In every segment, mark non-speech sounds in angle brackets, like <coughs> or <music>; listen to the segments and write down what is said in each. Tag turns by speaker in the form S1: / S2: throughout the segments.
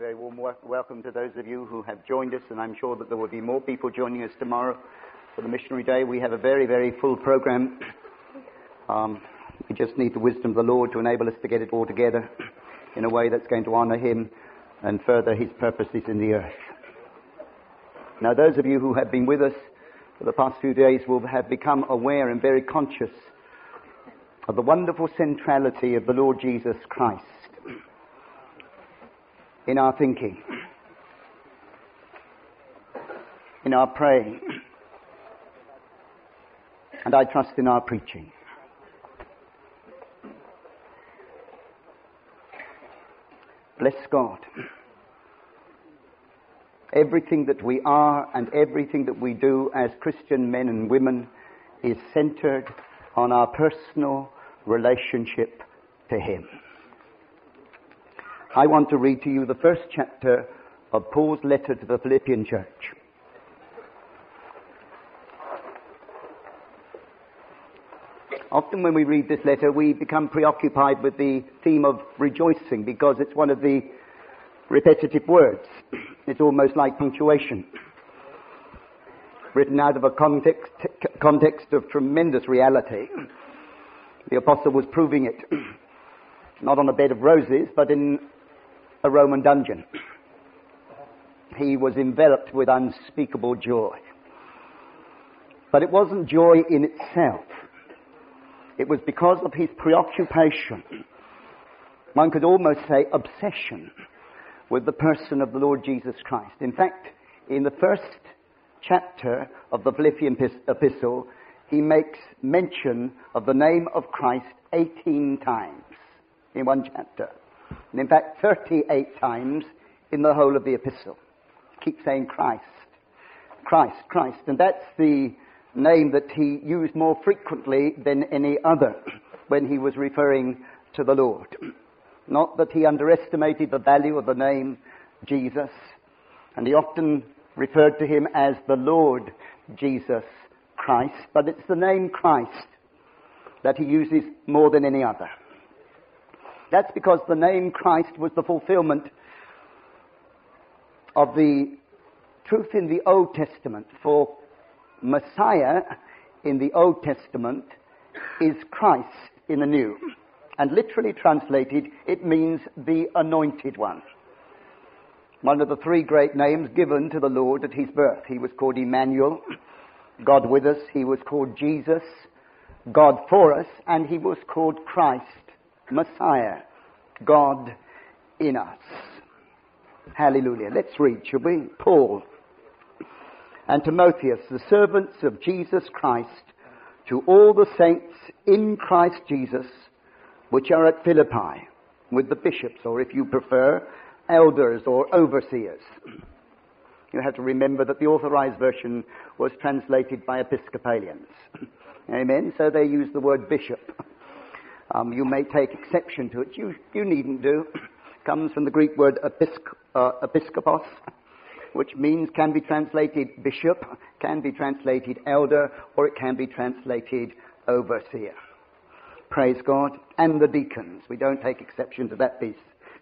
S1: Very warm welcome to those of you who have joined us, and I'm sure that there will be more people joining us tomorrow for the missionary day. We have a very, very full program. Um, we just need the wisdom of the Lord to enable us to get it all together in a way that's going to honor Him and further His purposes in the earth. Now, those of you who have been with us for the past few days will have become aware and very conscious of the wonderful centrality of the Lord Jesus Christ in our thinking, in our praying, and I trust in our preaching. Bless God. Everything that we are and everything that we do as Christian men and women is centered on our personal relationship to Him. I want to read to you the first chapter of Paul's letter to the Philippian church. Often when we read this letter, we become preoccupied with the theme of rejoicing because it's one of the repetitive words. It's almost like punctuation. Written out of a context, context of tremendous reality. The apostle was proving it. Not on a bed of roses, but in a Roman dungeon. He was enveloped with unspeakable joy. But it wasn't joy in itself. It was because of his preoccupation, one could almost say obsession, with the person of the Lord Jesus Christ. In fact, in the first chapter of the Philippian epistle, he makes mention of the name of Christ 18 times in one chapter and in fact 38 times in the whole of the epistle. Keep saying Christ, Christ, Christ, and that's the name that he used more frequently than any other when he was referring to the Lord. Not that he underestimated the value of the name Jesus, and he often referred to him as the Lord Jesus Christ, but it's the name Christ that he uses more than any other. That's because the name Christ was the fulfillment of the truth in the Old Testament. For Messiah in the Old Testament is Christ in the New. And literally translated, it means the anointed one. One of the three great names given to the Lord at his birth. He was called Emmanuel, God with us. He was called Jesus, God for us. And he was called Christ, Messiah, God in us. Hallelujah. Let's read, shall we? Paul and Timotheus, the servants of Jesus Christ, to all the saints in Christ Jesus, which are at Philippi, with the bishops, or if you prefer, elders or overseers. You have to remember that the authorized version was translated by Episcopalians. Amen. So they use the word bishop. Um, you may take exception to it. You, you needn't do. <clears throat> comes from the Greek word uh, episkopos, which means can be translated bishop, can be translated elder, or it can be translated overseer. Praise God. And the deacons. We don't take exception to that piece.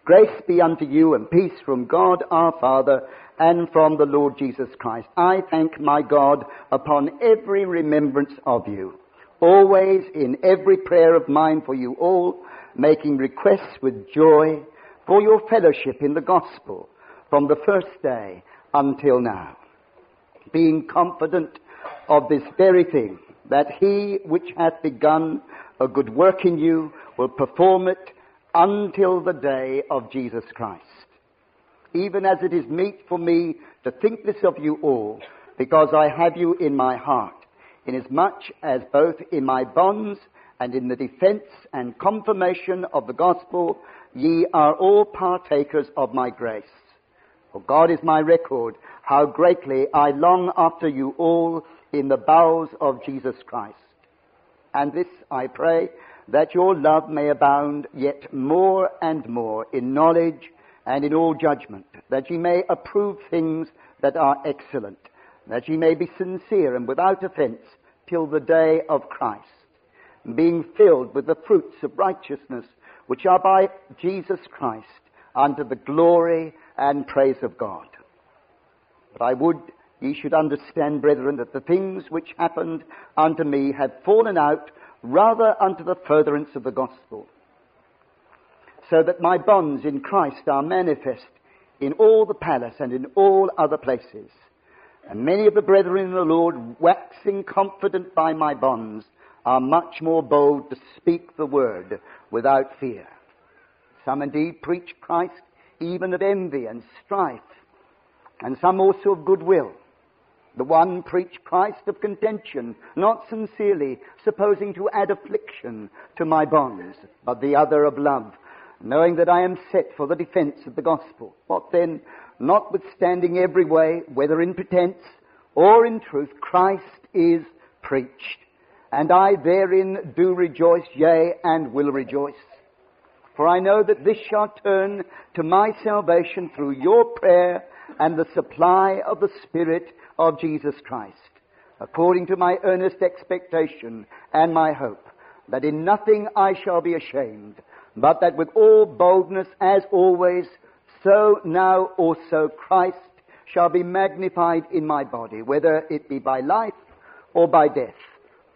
S1: Grace be unto you and peace from God our Father and from the Lord Jesus Christ. I thank my God upon every remembrance of you always in every prayer of mine for you all, making requests with joy for your fellowship in the gospel from the first day until now. Being confident of this very thing, that he which hath begun a good work in you will perform it until the day of Jesus Christ. Even as it is meet for me to think this of you all, because I have you in my heart inasmuch as both in my bonds and in the defense and confirmation of the gospel ye are all partakers of my grace. For God is my record, how greatly I long after you all in the bowels of Jesus Christ. And this I pray, that your love may abound yet more and more in knowledge and in all judgment, that ye may approve things that are excellent that ye may be sincere and without offense till the day of Christ, being filled with the fruits of righteousness which are by Jesus Christ unto the glory and praise of God. But I would ye should understand, brethren, that the things which happened unto me have fallen out rather unto the furtherance of the gospel, so that my bonds in Christ are manifest in all the palace and in all other places. And many of the brethren in the Lord, waxing confident by my bonds, are much more bold to speak the word without fear. Some indeed preach Christ even of envy and strife, and some also of goodwill. The one preach Christ of contention, not sincerely, supposing to add affliction to my bonds, but the other of love, knowing that I am set for the defense of the gospel. What then notwithstanding every way, whether in pretense or in truth, Christ is preached. And I therein do rejoice, yea, and will rejoice. For I know that this shall turn to my salvation through your prayer and the supply of the Spirit of Jesus Christ, according to my earnest expectation and my hope, that in nothing I shall be ashamed, but that with all boldness, as always, so now also Christ shall be magnified in my body, whether it be by life or by death.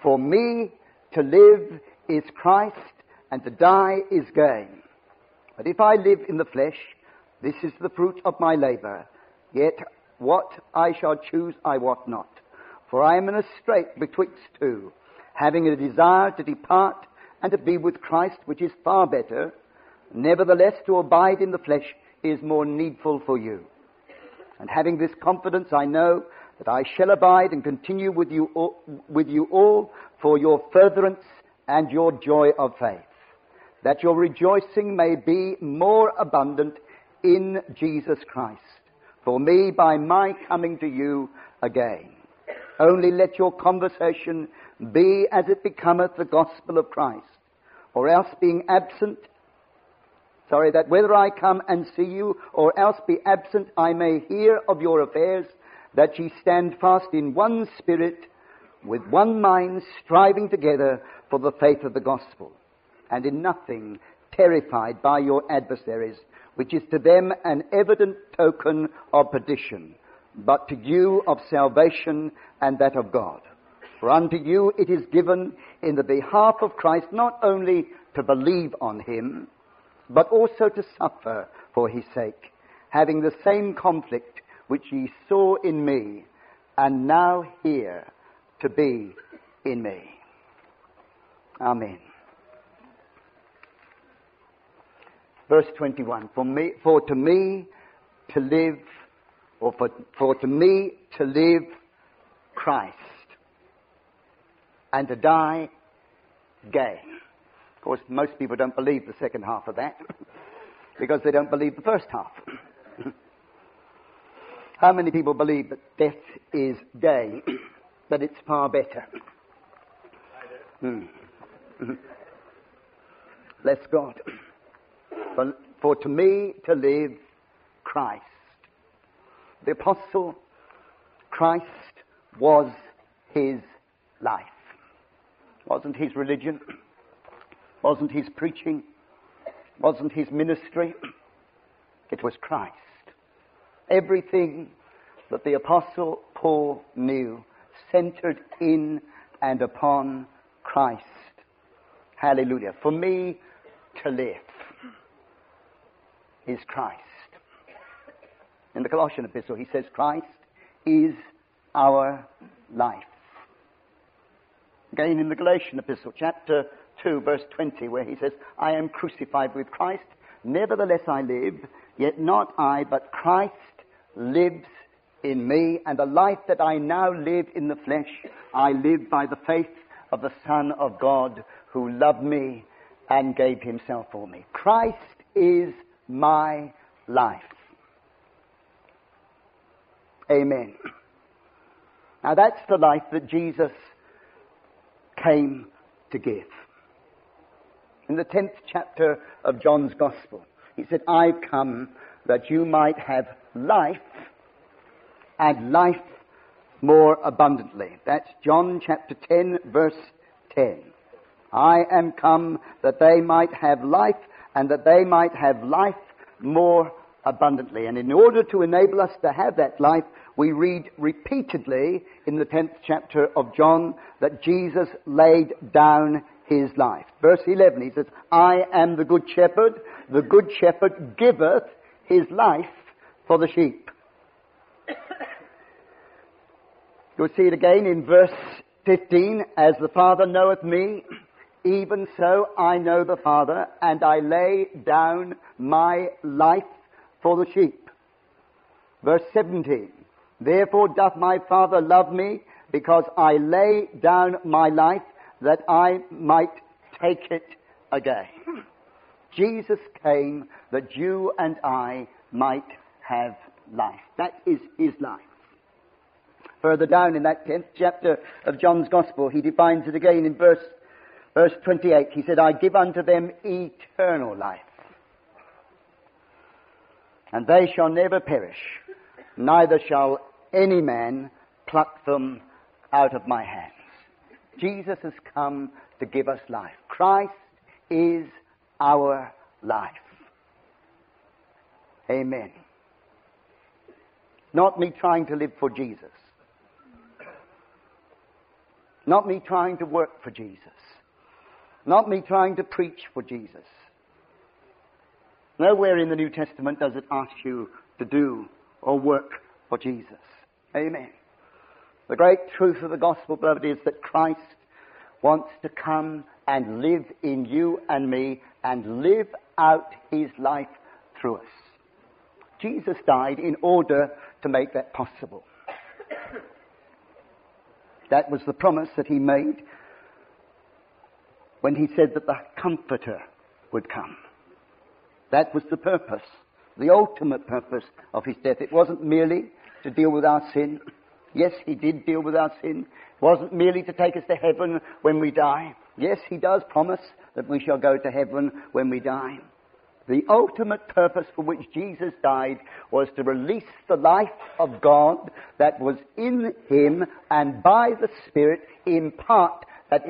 S1: For me to live is Christ, and to die is gain. But if I live in the flesh, this is the fruit of my labor. Yet what I shall choose I wot not. For I am in a strait betwixt two, having a desire to depart and to be with Christ, which is far better. Nevertheless, to abide in the flesh is more needful for you. And having this confidence, I know that I shall abide and continue with you all, with you all for your furtherance and your joy of faith, that your rejoicing may be more abundant in Jesus Christ for me by my coming to you again. Only let your conversation be as it becometh the gospel of Christ, or else being absent, Sorry, that whether I come and see you or else be absent, I may hear of your affairs, that ye stand fast in one spirit, with one mind, striving together for the faith of the gospel, and in nothing terrified by your adversaries, which is to them an evident token of perdition, but to you of salvation and that of God. For unto you it is given in the behalf of Christ not only to believe on him, but also to suffer for his sake, having the same conflict which ye saw in me, and now here to be in me. Amen. Verse 21 For, me, for to me to live, or for, for to me to live Christ, and to die gay. Of course, most people don't believe the second half of that <laughs> because they don't believe the first half. <laughs> How many people believe that death is day, that <clears throat> it's far better? Hmm. Let's <laughs> Bless God. <clears throat> For, for to me to live, Christ. The apostle Christ was his life, wasn't his religion. <clears throat> wasn't his preaching, wasn't his ministry, it was Christ. Everything that the Apostle Paul knew centered in and upon Christ. Hallelujah. For me to live is Christ. In the Colossian epistle, he says, Christ is our life. Again, in the Galatian epistle, chapter 2, verse 20, where he says, I am crucified with Christ, nevertheless I live, yet not I, but Christ lives in me, and the life that I now live in the flesh, I live by the faith of the Son of God who loved me and gave himself for me. Christ is my life. Amen. Now that's the life that Jesus came to give in the 10th chapter of John's Gospel. He said, I come that you might have life and life more abundantly. That's John chapter 10, verse 10. I am come that they might have life and that they might have life more abundantly. And in order to enable us to have that life, we read repeatedly in the 10th chapter of John that Jesus laid down his life. Verse 11, he says, I am the good shepherd. The good shepherd giveth his life for the sheep. <coughs> You'll see it again in verse 15. As the Father knoweth me, even so I know the Father, and I lay down my life for the sheep. Verse 17. Therefore doth my Father love me, because I lay down my life that I might take it again. Jesus came that you and I might have life. That is his life. Further down in that 10th chapter of John's Gospel, he defines it again in verse, verse 28. He said, I give unto them eternal life, and they shall never perish, neither shall any man pluck them out of my hand. Jesus has come to give us life. Christ is our life. Amen. Not me trying to live for Jesus. Not me trying to work for Jesus. Not me trying to preach for Jesus. Nowhere in the New Testament does it ask you to do or work for Jesus. Amen. The great truth of the gospel, beloved, is that Christ wants to come and live in you and me and live out his life through us. Jesus died in order to make that possible. that was the promise that he made when he said that the Comforter would come. That was the purpose, the ultimate purpose of his death. It wasn't merely to deal with our sin. Yes, he did deal with our sin. It wasn't merely to take us to heaven when we die. Yes, he does promise that we shall go to heaven when we die. The ultimate purpose for which Jesus died was to release the life of God that was in him and by the Spirit impart that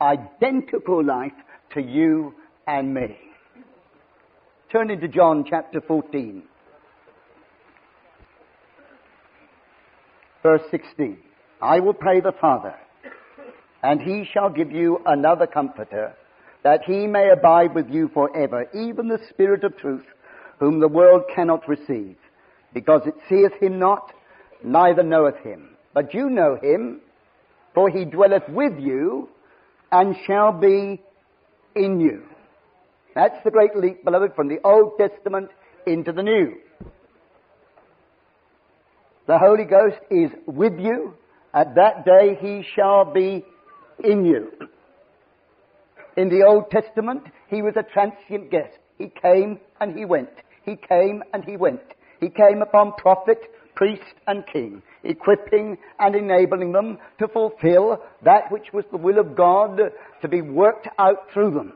S1: identical life to you and me. Turn into John chapter 14. verse 16. I will pray the Father, and he shall give you another comforter, that he may abide with you forever, even the Spirit of truth, whom the world cannot receive, because it seeth him not, neither knoweth him. But you know him, for he dwelleth with you, and shall be in you. That's the great leap, beloved, from the Old Testament into the New. The Holy Ghost is with you. At that day he shall be in you. In the Old Testament, he was a transient guest. He came and he went. He came and he went. He came upon prophet, priest, and king, equipping and enabling them to fulfill that which was the will of God to be worked out through them.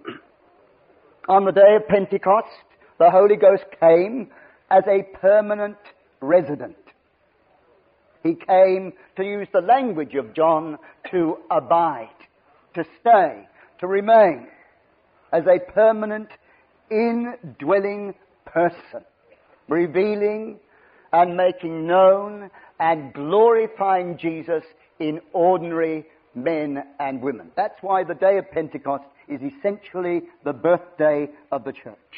S1: <clears throat> On the day of Pentecost, the Holy Ghost came as a permanent resident. He came, to use the language of John, to abide, to stay, to remain as a permanent, indwelling person, revealing and making known and glorifying Jesus in ordinary men and women. That's why the day of Pentecost is essentially the birthday of the church.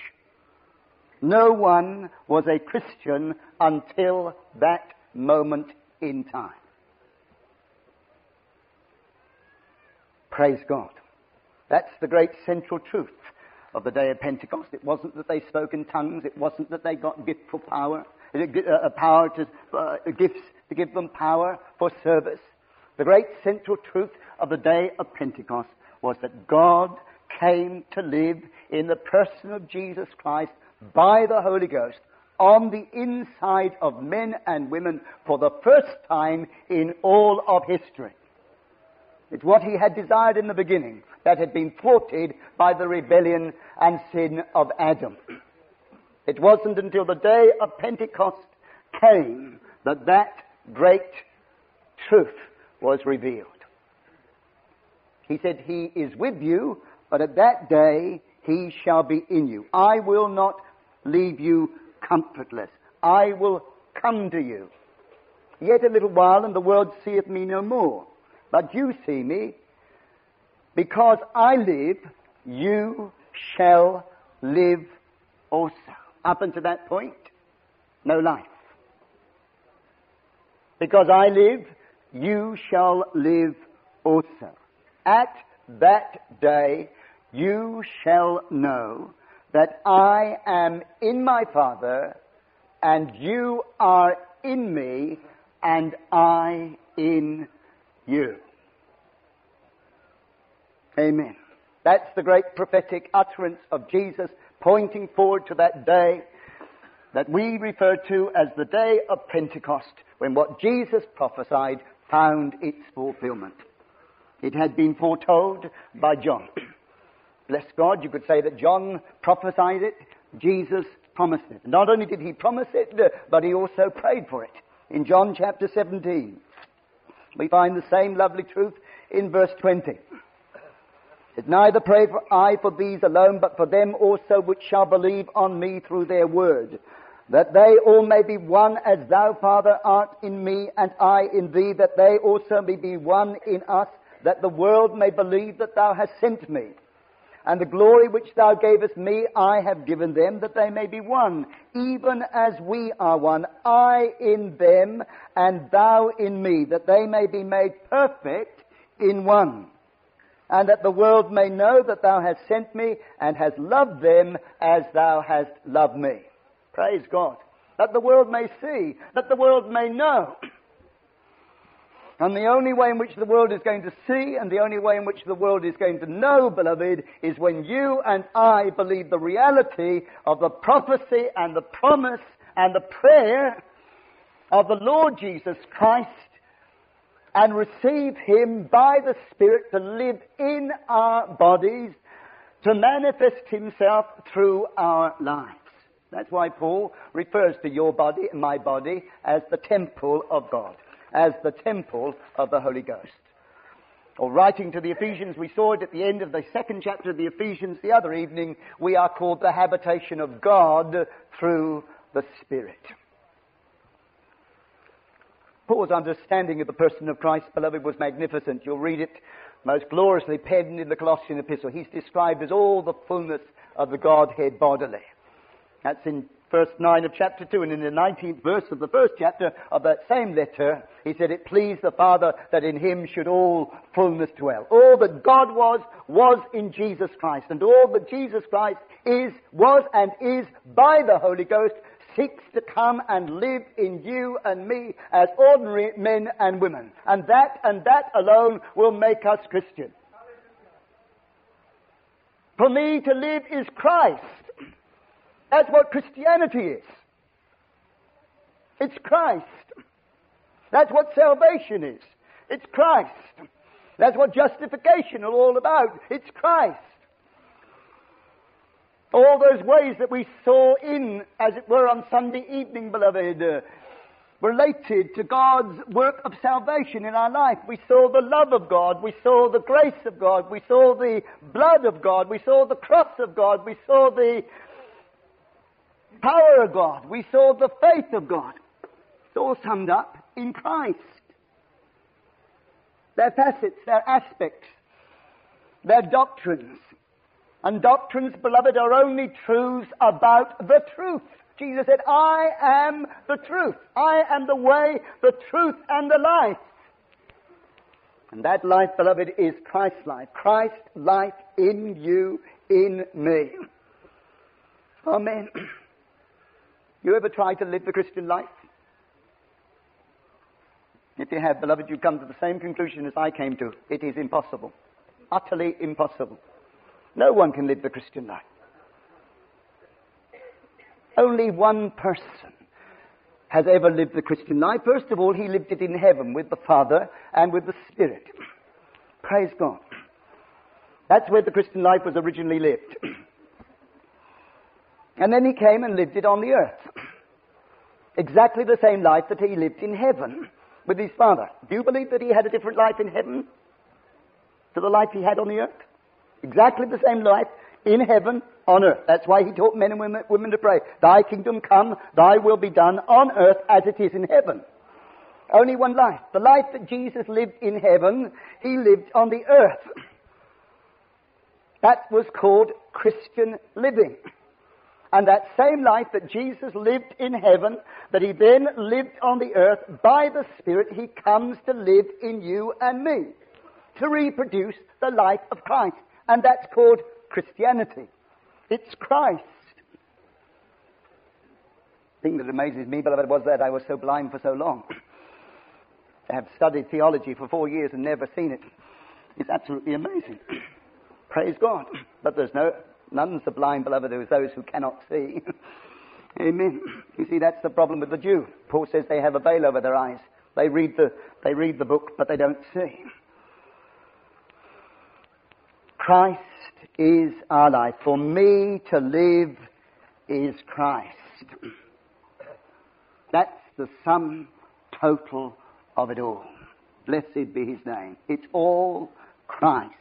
S1: No one was a Christian until that moment in time. Praise God. That's the great central truth of the day of Pentecost. It wasn't that they spoke in tongues. It wasn't that they got giftful power, a uh, uh, uh, power to uh, gifts to give them power for service. The great central truth of the day of Pentecost was that God came to live in the person of Jesus Christ by the Holy Ghost on the inside of men and women for the first time in all of history. It's what he had desired in the beginning that had been thwarted by the rebellion and sin of Adam. It wasn't until the day of Pentecost came that that great truth was revealed. He said, He is with you, but at that day he shall be in you. I will not leave you comfortless. I will come to you. Yet a little while, and the world seeth me no more. But you see me, because I live, you shall live also. Up until that point, no life. Because I live, you shall live also. At that day, you shall know that I am in my Father, and you are in me, and I in you. Amen. That's the great prophetic utterance of Jesus pointing forward to that day that we refer to as the day of Pentecost, when what Jesus prophesied found its fulfillment. It had been foretold by John. Bless God, you could say that John prophesied it, Jesus promised it. Not only did he promise it, uh, but he also prayed for it. In John chapter 17, we find the same lovely truth in verse 20. It neither pray for I for these alone, but for them also which shall believe on me through their word, that they all may be one as thou, Father, art in me and I in thee, that they also may be one in us, that the world may believe that thou hast sent me. And the glory which thou gavest me, I have given them, that they may be one, even as we are one, I in them, and thou in me, that they may be made perfect in one. And that the world may know that thou hast sent me, and hast loved them as thou hast loved me. Praise God. That the world may see, that the world may know. And the only way in which the world is going to see and the only way in which the world is going to know, beloved, is when you and I believe the reality of the prophecy and the promise and the prayer of the Lord Jesus Christ and receive Him by the Spirit to live in our bodies, to manifest Himself through our lives. That's why Paul refers to your body and my body as the temple of God as the temple of the Holy Ghost. Or writing to the Ephesians, we saw it at the end of the second chapter of the Ephesians the other evening, we are called the habitation of God through the Spirit. Paul's understanding of the person of Christ, beloved, was magnificent. You'll read it most gloriously penned in the Colossian epistle. He's described as all the fullness of the Godhead bodily. That's in First 9 of chapter 2, and in the 19th verse of the first chapter of that same letter, he said, It pleased the Father that in him should all fullness dwell. All that God was, was in Jesus Christ, and all that Jesus Christ is, was, and is by the Holy Ghost seeks to come and live in you and me as ordinary men and women. And that and that alone will make us Christian. For me to live is Christ. That's what Christianity is. It's Christ. That's what salvation is. It's Christ. That's what justification is all about. It's Christ. All those ways that we saw in, as it were, on Sunday evening, beloved, uh, related to God's work of salvation in our life. We saw the love of God. We saw the grace of God. We saw the blood of God. We saw the cross of God. We saw the power of God. We saw the faith of God. It's all summed up in Christ. Their facets, their aspects, their doctrines. And doctrines, beloved, are only truths about the truth. Jesus said, I am the truth. I am the way, the truth, and the life. And that life, beloved, is Christ's life. Christ's life in you, in me. Amen. <clears throat> You ever tried to live the Christian life? If you have, beloved, you come to the same conclusion as I came to. It is impossible. Utterly impossible. No one can live the Christian life. Only one person has ever lived the Christian life. First of all, he lived it in heaven with the Father and with the Spirit. Praise God. That's where the Christian life was originally lived. <clears throat> And then he came and lived it on the earth. <clears throat> exactly the same life that he lived in heaven with his father. Do you believe that he had a different life in heaven to the life he had on the earth? Exactly the same life in heaven on earth. That's why he taught men and women, women to pray, Thy kingdom come, thy will be done on earth as it is in heaven. Only one life. The life that Jesus lived in heaven, he lived on the earth. That was called Christian living. And that same life that Jesus lived in heaven, that he then lived on the earth, by the Spirit, he comes to live in you and me, to reproduce the life of Christ. And that's called Christianity. It's Christ. The thing that amazes me, beloved, was that I was so blind for so long. I have studied theology for four years and never seen it. It's absolutely amazing. <clears throat> Praise God. But there's no None's the blind beloved, as those who cannot see. <laughs> Amen. You see, that's the problem with the Jew. Paul says they have a veil over their eyes. They read the, they read the book, but they don't see. Christ is our life. For me to live is Christ. That's the sum total of it all. Blessed be his name. It's all Christ.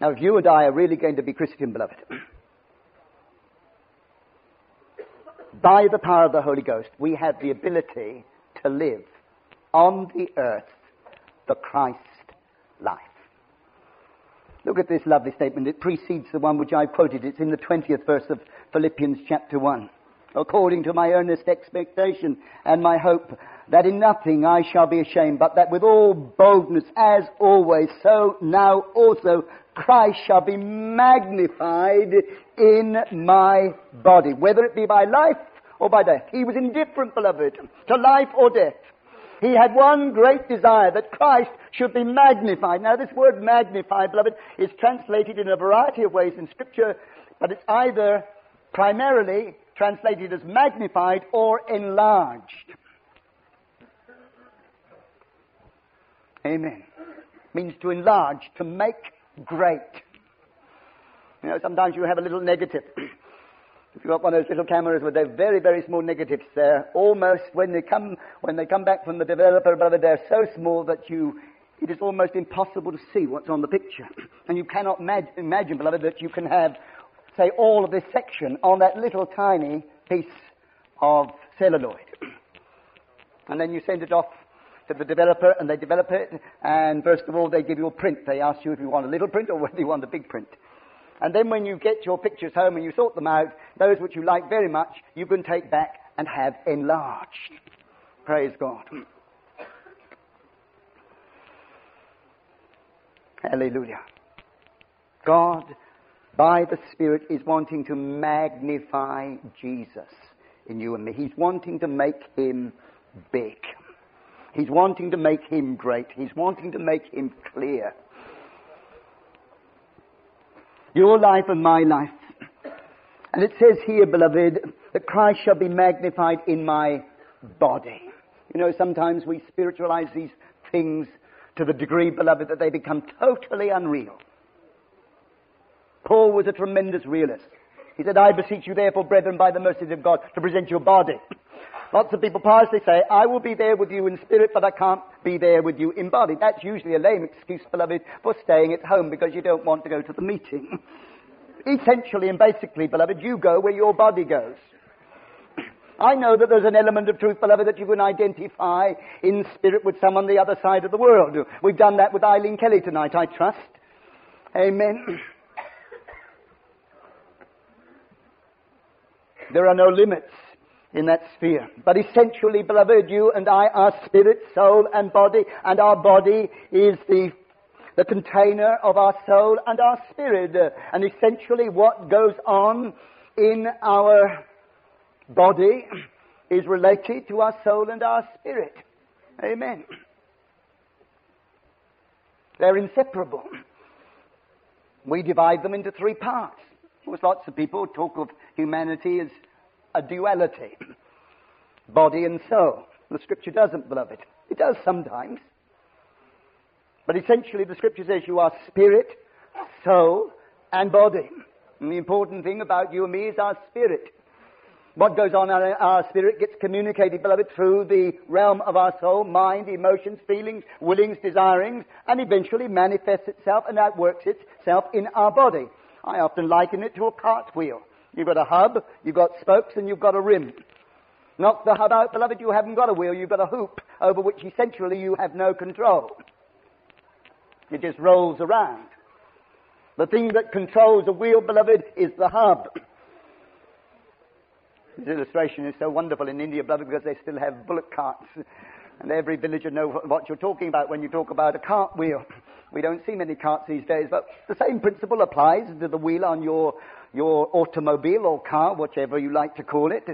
S1: Now, if you and I are really going to be Christian, beloved, by the power of the Holy Ghost, we have the ability to live on the earth the Christ life. Look at this lovely statement. It precedes the one which I quoted. It's in the 20th verse of Philippians chapter 1. According to my earnest expectation and my hope that in nothing I shall be ashamed, but that with all boldness, as always, so now also Christ shall be magnified in my body, whether it be by life or by death. He was indifferent, beloved, to life or death. He had one great desire that Christ should be magnified. Now, this word magnified, beloved, is translated in a variety of ways in Scripture, but it's either primarily translated as magnified or enlarged. Amen. Means to enlarge, to make great. You know, sometimes you have a little negative. <clears throat> if you've got one of those little cameras with they're very, very small negatives, they're almost, when they come, when they come back from the developer, brother, they're so small that you, it is almost impossible to see what's on the picture. <clears throat> And you cannot mag- imagine, beloved, that you can have, say, all of this section on that little tiny piece of celluloid. <clears throat> and then you send it off to the developer, and they develop it. And first of all, they give you a print. They ask you if you want a little print or <laughs> whether you want a big print. And then when you get your pictures home and you sort them out, those which you like very much, you can take back and have enlarged. Praise God. <clears throat> Hallelujah. God, by the Spirit, is wanting to magnify Jesus in you and me. He's wanting to make him big. He's wanting to make him great. He's wanting to make him clear. Your life and my life. And it says here, beloved, that Christ shall be magnified in my body. You know, sometimes we spiritualize these things to the degree, beloved, that they become totally unreal. Paul was a tremendous realist. He said, I beseech you therefore, brethren, by the mercies of God, to present your body. Lots of people piously say, I will be there with you in spirit, but I can't be there with you in body. That's usually a lame excuse, beloved, for staying at home because you don't want to go to the meeting. <laughs> Essentially and basically, beloved, you go where your body goes. <clears throat> I know that there's an element of truth, beloved, that you can identify in spirit with someone the other side of the world. We've done that with Eileen Kelly tonight, I trust. Amen. <clears throat> There are no limits in that sphere. But essentially, beloved, you and I are spirit, soul, and body, and our body is the the container of our soul and our spirit. And essentially, what goes on in our body is related to our soul and our spirit. Amen. They're inseparable. We divide them into three parts course, lots of people talk of humanity as a duality, <clears throat> body and soul. The scripture doesn't, beloved. It does sometimes. But essentially, the scripture says you are spirit, soul, and body. And the important thing about you and me is our spirit. What goes on in our spirit gets communicated, beloved, through the realm of our soul, mind, emotions, feelings, willings, desirings, and eventually manifests itself and outworks itself in our body. I often liken it to a cartwheel. You've got a hub, you've got spokes, and you've got a rim. Knock the hub out, beloved, you haven't got a wheel, you've got a hoop over which essentially you have no control. It just rolls around. The thing that controls a wheel, beloved, is the hub. This illustration is so wonderful in India, beloved, because they still have bullock carts and every villager knows what you're talking about when you talk about a cart wheel. <laughs> We don't see many carts these days, but the same principle applies to the wheel on your, your automobile or car, whichever you like to call it.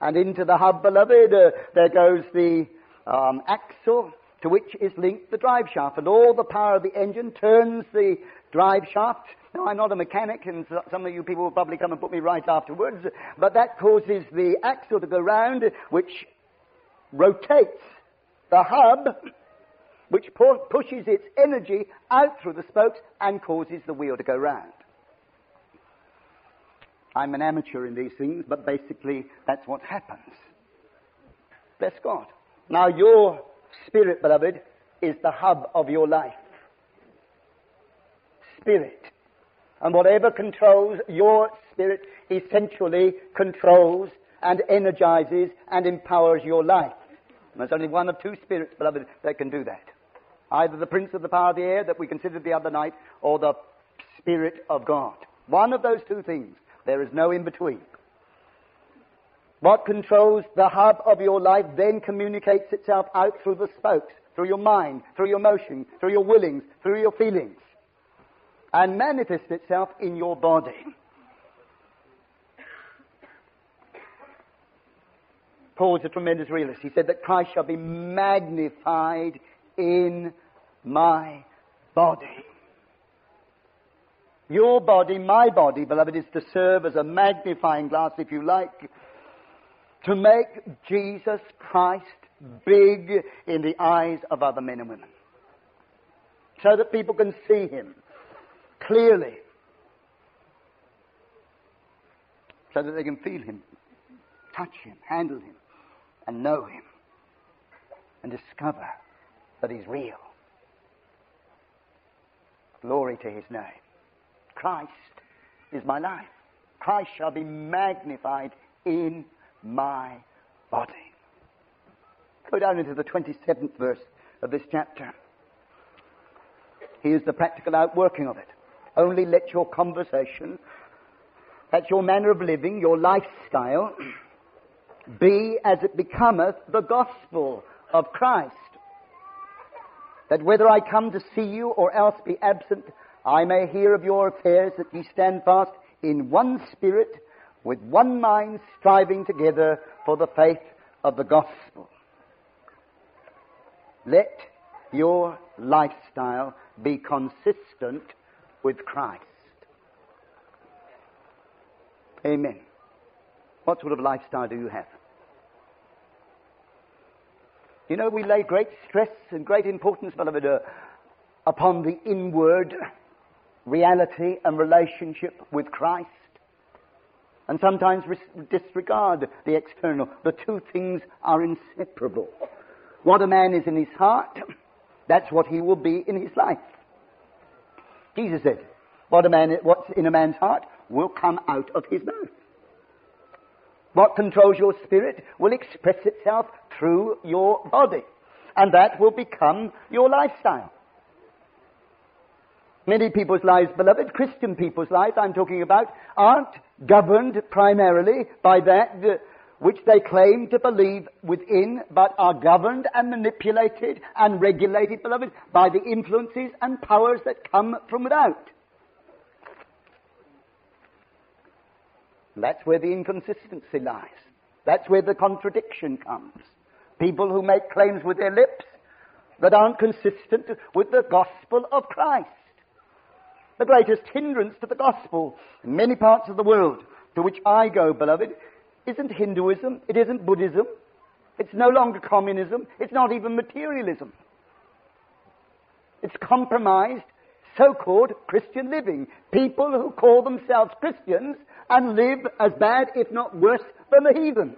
S1: And into the hub, beloved, uh, there goes the um, axle to which is linked the drive shaft. And all the power of the engine turns the drive shaft. Now, I'm not a mechanic, and some of you people will probably come and put me right afterwards, but that causes the axle to go round, which rotates the hub, which pu- pushes its energy out through the spokes and causes the wheel to go round. I'm an amateur in these things, but basically that's what happens. Bless God. Now, your spirit, beloved, is the hub of your life. Spirit. And whatever controls your spirit essentially controls and energizes and empowers your life. And there's only one of two spirits, beloved, that can do that. Either the prince of the power of the air that we considered the other night, or the spirit of God. One of those two things. There is no in between. What controls the hub of your life then communicates itself out through the spokes, through your mind, through your emotion, through your willings, through your feelings, and manifests itself in your body. Paul's a tremendous realist. He said that Christ shall be magnified in my body. Your body, my body, beloved, is to serve as a magnifying glass, if you like, to make Jesus Christ big in the eyes of other men and women. So that people can see him clearly. So that they can feel him, touch him, handle him and know Him and discover that He's real. Glory to His name. Christ is my life. Christ shall be magnified in my body. Go down into the 27th verse of this chapter. Here's the practical outworking of it. Only let your conversation, that's your manner of living, your lifestyle, <clears throat> be as it becometh the gospel of Christ. That whether I come to see you or else be absent, I may hear of your affairs, that ye stand fast in one spirit, with one mind, striving together for the faith of the gospel. Let your lifestyle be consistent with Christ. Amen. What sort of lifestyle do you have? You know, we lay great stress and great importance, Beloved, uh, upon the inward reality and relationship with Christ, and sometimes disregard the external. The two things are inseparable. What a man is in his heart, that's what he will be in his life. Jesus said, what a man, what's in a man's heart will come out of his mouth. What controls your spirit will express itself through your body, and that will become your lifestyle. Many people's lives, beloved, Christian people's lives I'm talking about, aren't governed primarily by that uh, which they claim to believe within, but are governed and manipulated and regulated, beloved, by the influences and powers that come from without. And that's where the inconsistency lies. That's where the contradiction comes. People who make claims with their lips that aren't consistent with the gospel of Christ. The greatest hindrance to the gospel in many parts of the world to which I go, beloved, isn't Hinduism, it isn't Buddhism, it's no longer communism, it's not even materialism. It's compromised so called Christian living. People who call themselves Christians and live as bad, if not worse, than the heathen.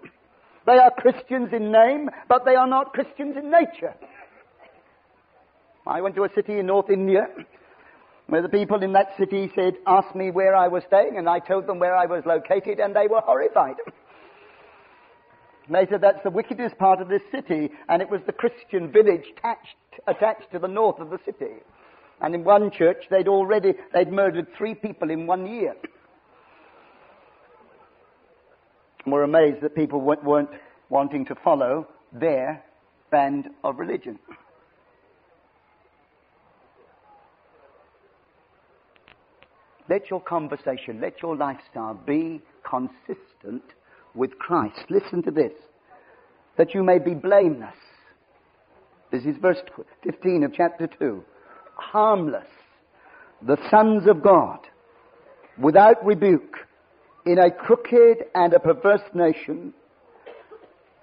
S1: They are Christians in name, but they are not Christians in nature. I went to a city in North India where the people in that city said, asked me where I was staying, and I told them where I was located, and they were horrified. They said that's the wickedest part of this city, and it was the Christian village attached, attached to the north of the city. And in one church, they'd already, they'd murdered three people in one year and were amazed that people weren't wanting to follow their band of religion. Let your conversation, let your lifestyle be consistent with Christ. Listen to this. That you may be blameless. This is verse 15 of chapter 2. Harmless, the sons of God, without rebuke, in a crooked and a perverse nation,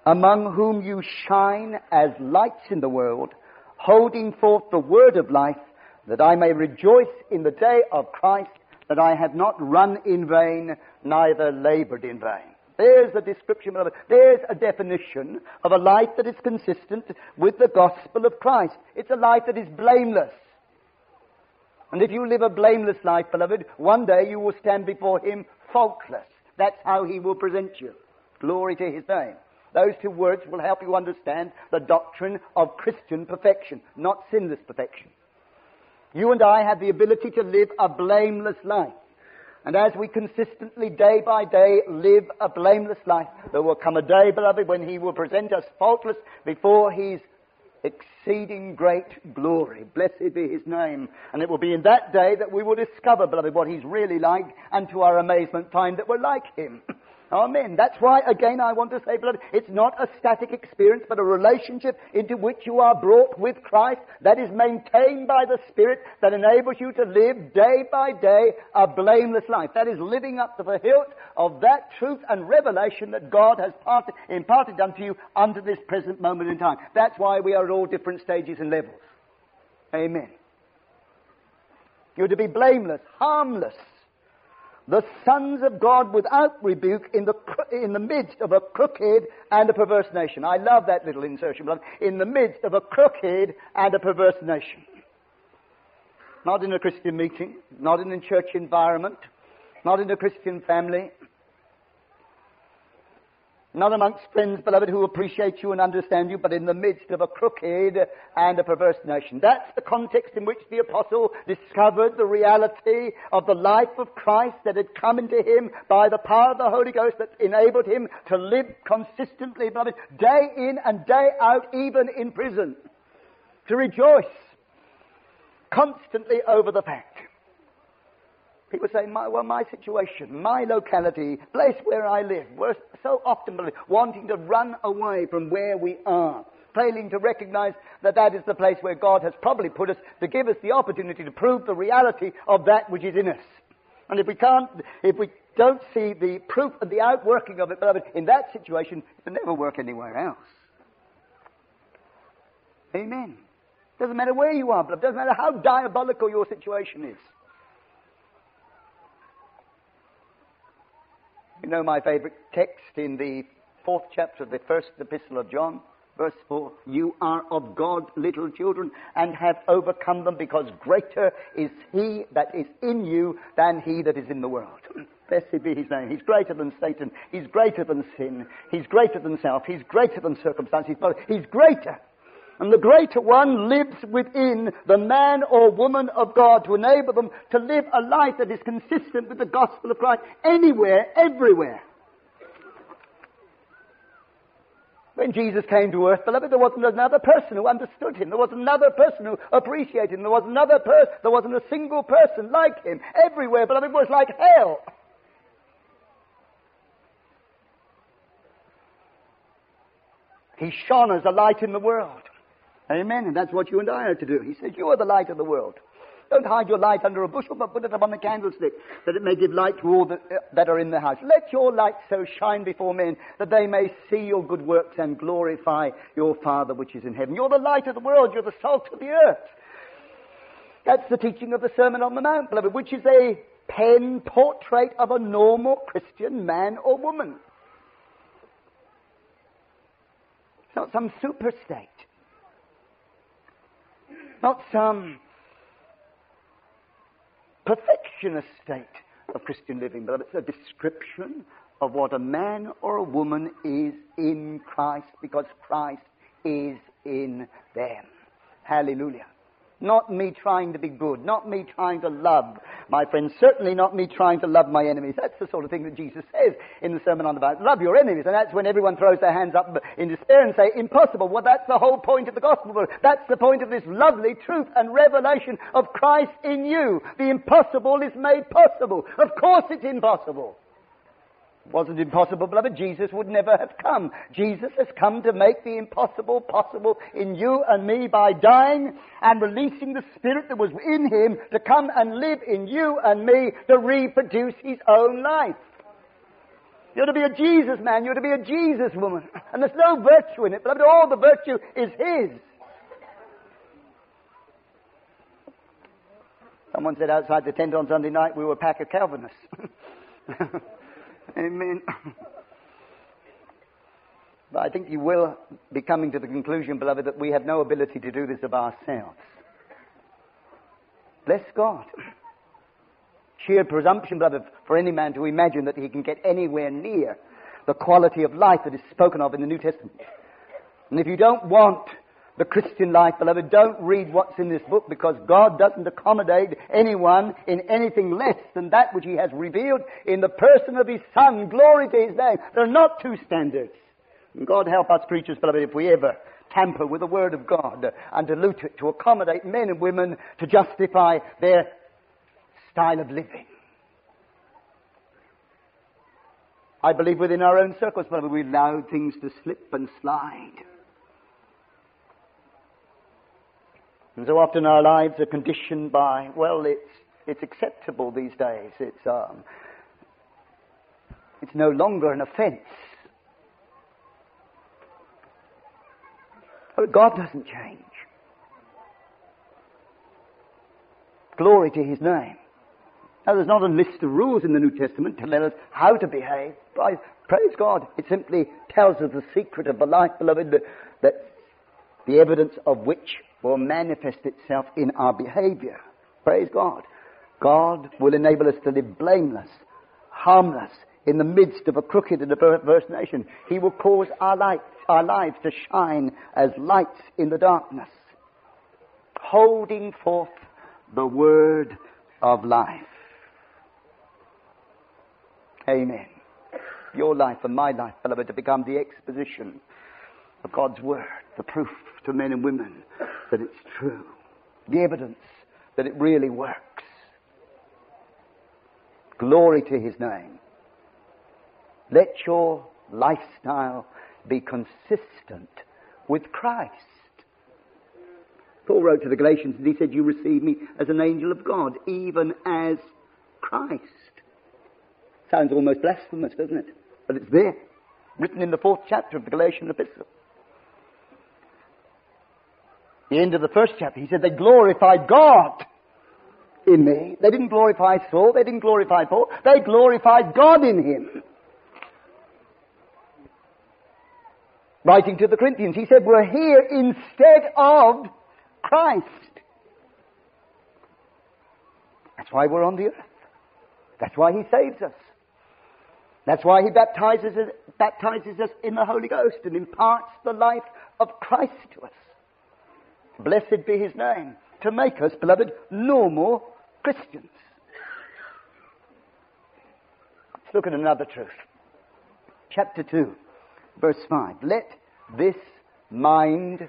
S1: among whom you shine as lights in the world, holding forth the word of life, that I may rejoice in the day of Christ, that I have not run in vain, neither labored in vain. There's a description of it. There's a definition of a life that is consistent with the gospel of Christ. It's a life that is blameless. And if you live a blameless life, beloved, one day you will stand before Him faultless. That's how He will present you. Glory to His name. Those two words will help you understand the doctrine of Christian perfection, not sinless perfection. You and I have the ability to live a blameless life. And as we consistently, day by day, live a blameless life, there will come a day, beloved, when He will present us faultless before His exceeding great glory. Blessed be his name. And it will be in that day that we will discover, beloved, what he's really like, and to our amazement find that we're like him. <laughs> Amen. That's why, again, I want to say, beloved, it's not a static experience, but a relationship into which you are brought with Christ that is maintained by the Spirit that enables you to live day by day a blameless life. That is living up to the hilt of that truth and revelation that God has parted, imparted unto you unto this present moment in time. That's why we are at all different stages and levels. Amen. You're to be blameless, harmless, the sons of God without rebuke in the, in the midst of a crooked and a perverse nation. I love that little insertion, beloved. In the midst of a crooked and a perverse nation. Not in a Christian meeting, not in a church environment, not in a Christian family, not amongst friends, beloved, who appreciate you and understand you, but in the midst of a crooked and a perverse nation. That's the context in which the apostle discovered the reality of the life of Christ that had come into him by the power of the Holy Ghost that enabled him to live consistently, beloved, day in and day out, even in prison. To rejoice constantly over the fact People say, my, well, my situation, my locality, place where I live, we're so often wanting to run away from where we are, failing to recognize that that is the place where God has probably put us to give us the opportunity to prove the reality of that which is in us. And if we can't, if we don't see the proof and the outworking of it, beloved, in that situation, it will never work anywhere else. Amen. Doesn't matter where you are, beloved. Doesn't matter how diabolical your situation is. You know my favorite text in the fourth chapter of the first epistle of John, verse 4 You are of God, little children, and have overcome them, because greater is He that is in you than He that is in the world. <clears throat> Blessed be His name. He's greater than Satan. He's greater than sin. He's greater than self. He's greater than circumstances. He's greater and the greater one lives within the man or woman of God to enable them to live a life that is consistent with the gospel of Christ anywhere, everywhere. When Jesus came to earth, beloved, there wasn't another person who understood him. There was not another person who appreciated him. There was another person. There wasn't a single person like him. Everywhere, beloved, was like hell. He shone as a light in the world. Amen. And that's what you and I are to do. He says, You are the light of the world. Don't hide your light under a bushel, but put it upon the candlestick, that it may give light to all uh, that are in the house. Let your light so shine before men, that they may see your good works and glorify your Father which is in heaven. You're the light of the world. You're the salt of the earth. That's the teaching of the Sermon on the Mount, beloved, which is a pen portrait of a normal Christian man or woman. It's not some super state not some perfectionist state of Christian living, but it's a description of what a man or a woman is in Christ because Christ is in them. Hallelujah. Not me trying to be good. Not me trying to love my friends. Certainly not me trying to love my enemies. That's the sort of thing that Jesus says in the Sermon on the Mount. Love your enemies. And that's when everyone throws their hands up in despair and say, impossible. Well, that's the whole point of the gospel. That's the point of this lovely truth and revelation of Christ in you. The impossible is made possible. Of course it's impossible wasn't impossible, beloved. Jesus would never have come. Jesus has come to make the impossible possible in you and me by dying and releasing the spirit that was in him to come and live in you and me to reproduce his own life. You're to be a Jesus man, you're to be a Jesus woman. And there's no virtue in it, beloved. All the virtue is his. Someone said outside the tent on Sunday night we were a pack of Calvinists. <laughs> Amen. <laughs> but I think you will be coming to the conclusion, beloved, that we have no ability to do this of ourselves. Bless God. Sheer presumption, beloved, for any man to imagine that he can get anywhere near the quality of life that is spoken of in the New Testament. And if you don't want the Christian life, beloved. Don't read what's in this book because God doesn't accommodate anyone in anything less than that which He has revealed in the person of His Son. Glory to His name. There are not two standards. God help us preachers, beloved, if we ever tamper with the Word of God and dilute it to accommodate men and women to justify their style of living. I believe within our own circles, beloved, we allow things to slip and slide. And so often our lives are conditioned by, well, it's, it's acceptable these days. It's, um, it's no longer an offense. But God doesn't change. Glory to His name. Now, there's not a list of rules in the New Testament to tell us how to behave. Praise God. It simply tells us the secret of the life, beloved, that the evidence of which will manifest itself in our behavior. Praise God. God will enable us to live blameless, harmless, in the midst of a crooked and a perverse nation. He will cause our, light, our lives to shine as lights in the darkness, holding forth the word of life. Amen. Your life and my life, beloved, to become the exposition of God's word, the proof to men and women that it's true, the evidence that it really works. Glory to His name. Let your lifestyle be consistent with Christ. Paul wrote to the Galatians and he said, You receive me as an angel of God, even as Christ. Sounds almost blasphemous, doesn't it? But it's there, written in the fourth chapter of the Galatian epistle the end of the first chapter, he said they glorified God in me. They didn't glorify Saul, they didn't glorify Paul, they glorified God in him. Writing to the Corinthians, he said, We're here instead of Christ. That's why we're on the earth. That's why he saves us. That's why he baptizes us, baptizes us in the Holy Ghost and imparts the life of Christ to us blessed be his name, to make us, beloved, normal Christians. Let's look at another truth. Chapter 2, verse 5. Let this mind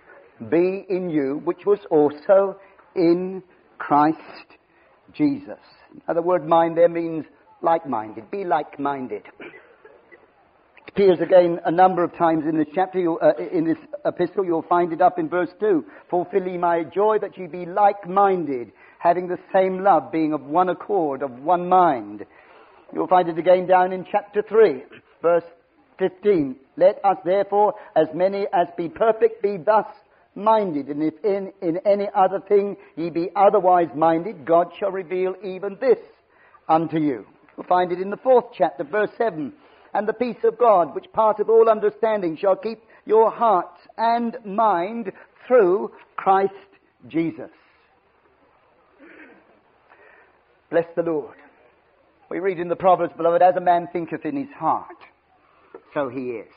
S1: be in you, which was also in Christ Jesus. Now, the word mind there means like minded. Be like minded appears again a number of times in this chapter, uh, in this epistle. You'll find it up in verse 2. Fulfilling my joy that ye be like-minded, having the same love, being of one accord, of one mind. You'll find it again down in chapter 3, verse 15. Let us therefore, as many as be perfect, be thus minded. And if in, in any other thing ye be otherwise minded, God shall reveal even this unto you. You'll find it in the fourth chapter, verse 7 and the peace of God, which part of all understanding, shall keep your heart and mind through Christ Jesus. Bless the Lord. We read in the Proverbs, beloved, as a man thinketh in his heart, so he is.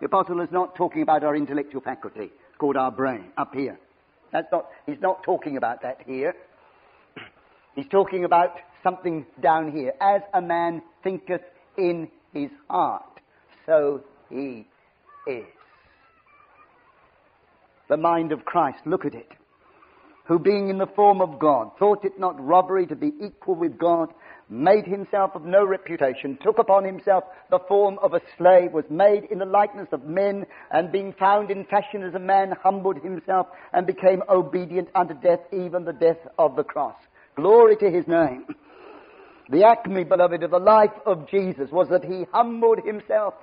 S1: The apostle is not talking about our intellectual faculty called our brain up here. That's not, he's not talking about that here. <clears throat> He's talking about something down here. As a man thinketh in his heart. So he is. The mind of Christ, look at it. Who being in the form of God, thought it not robbery to be equal with God, made himself of no reputation, took upon himself the form of a slave, was made in the likeness of men, and being found in fashion as a man, humbled himself and became obedient unto death, even the death of the cross. Glory to his name. The acme, beloved, of the life of Jesus was that he humbled himself.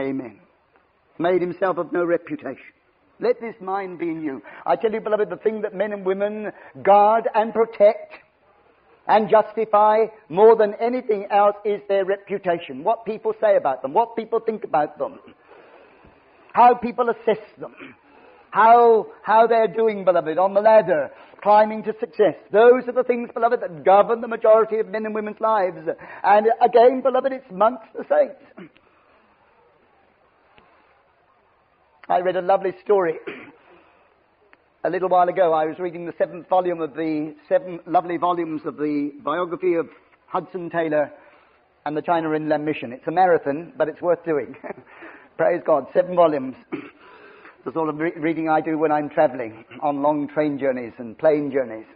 S1: Amen. Made himself of no reputation. Let this mind be in you. I tell you, beloved, the thing that men and women guard and protect and justify more than anything else is their reputation. What people say about them, what people think about them, how people assess them, how, how they're doing, beloved, on the ladder, climbing to success. Those are the things, beloved, that govern the majority of men and women's lives. And again, beloved, it's amongst the saints. I read a lovely story <clears throat> a little while ago. I was reading the seventh volume of the seven lovely volumes of the biography of Hudson Taylor and the China Inland Mission. It's a marathon, but it's worth doing. <laughs> Praise God. Seven volumes. <clears throat> the sort of re- reading I do when I'm traveling on long train journeys and plane journeys.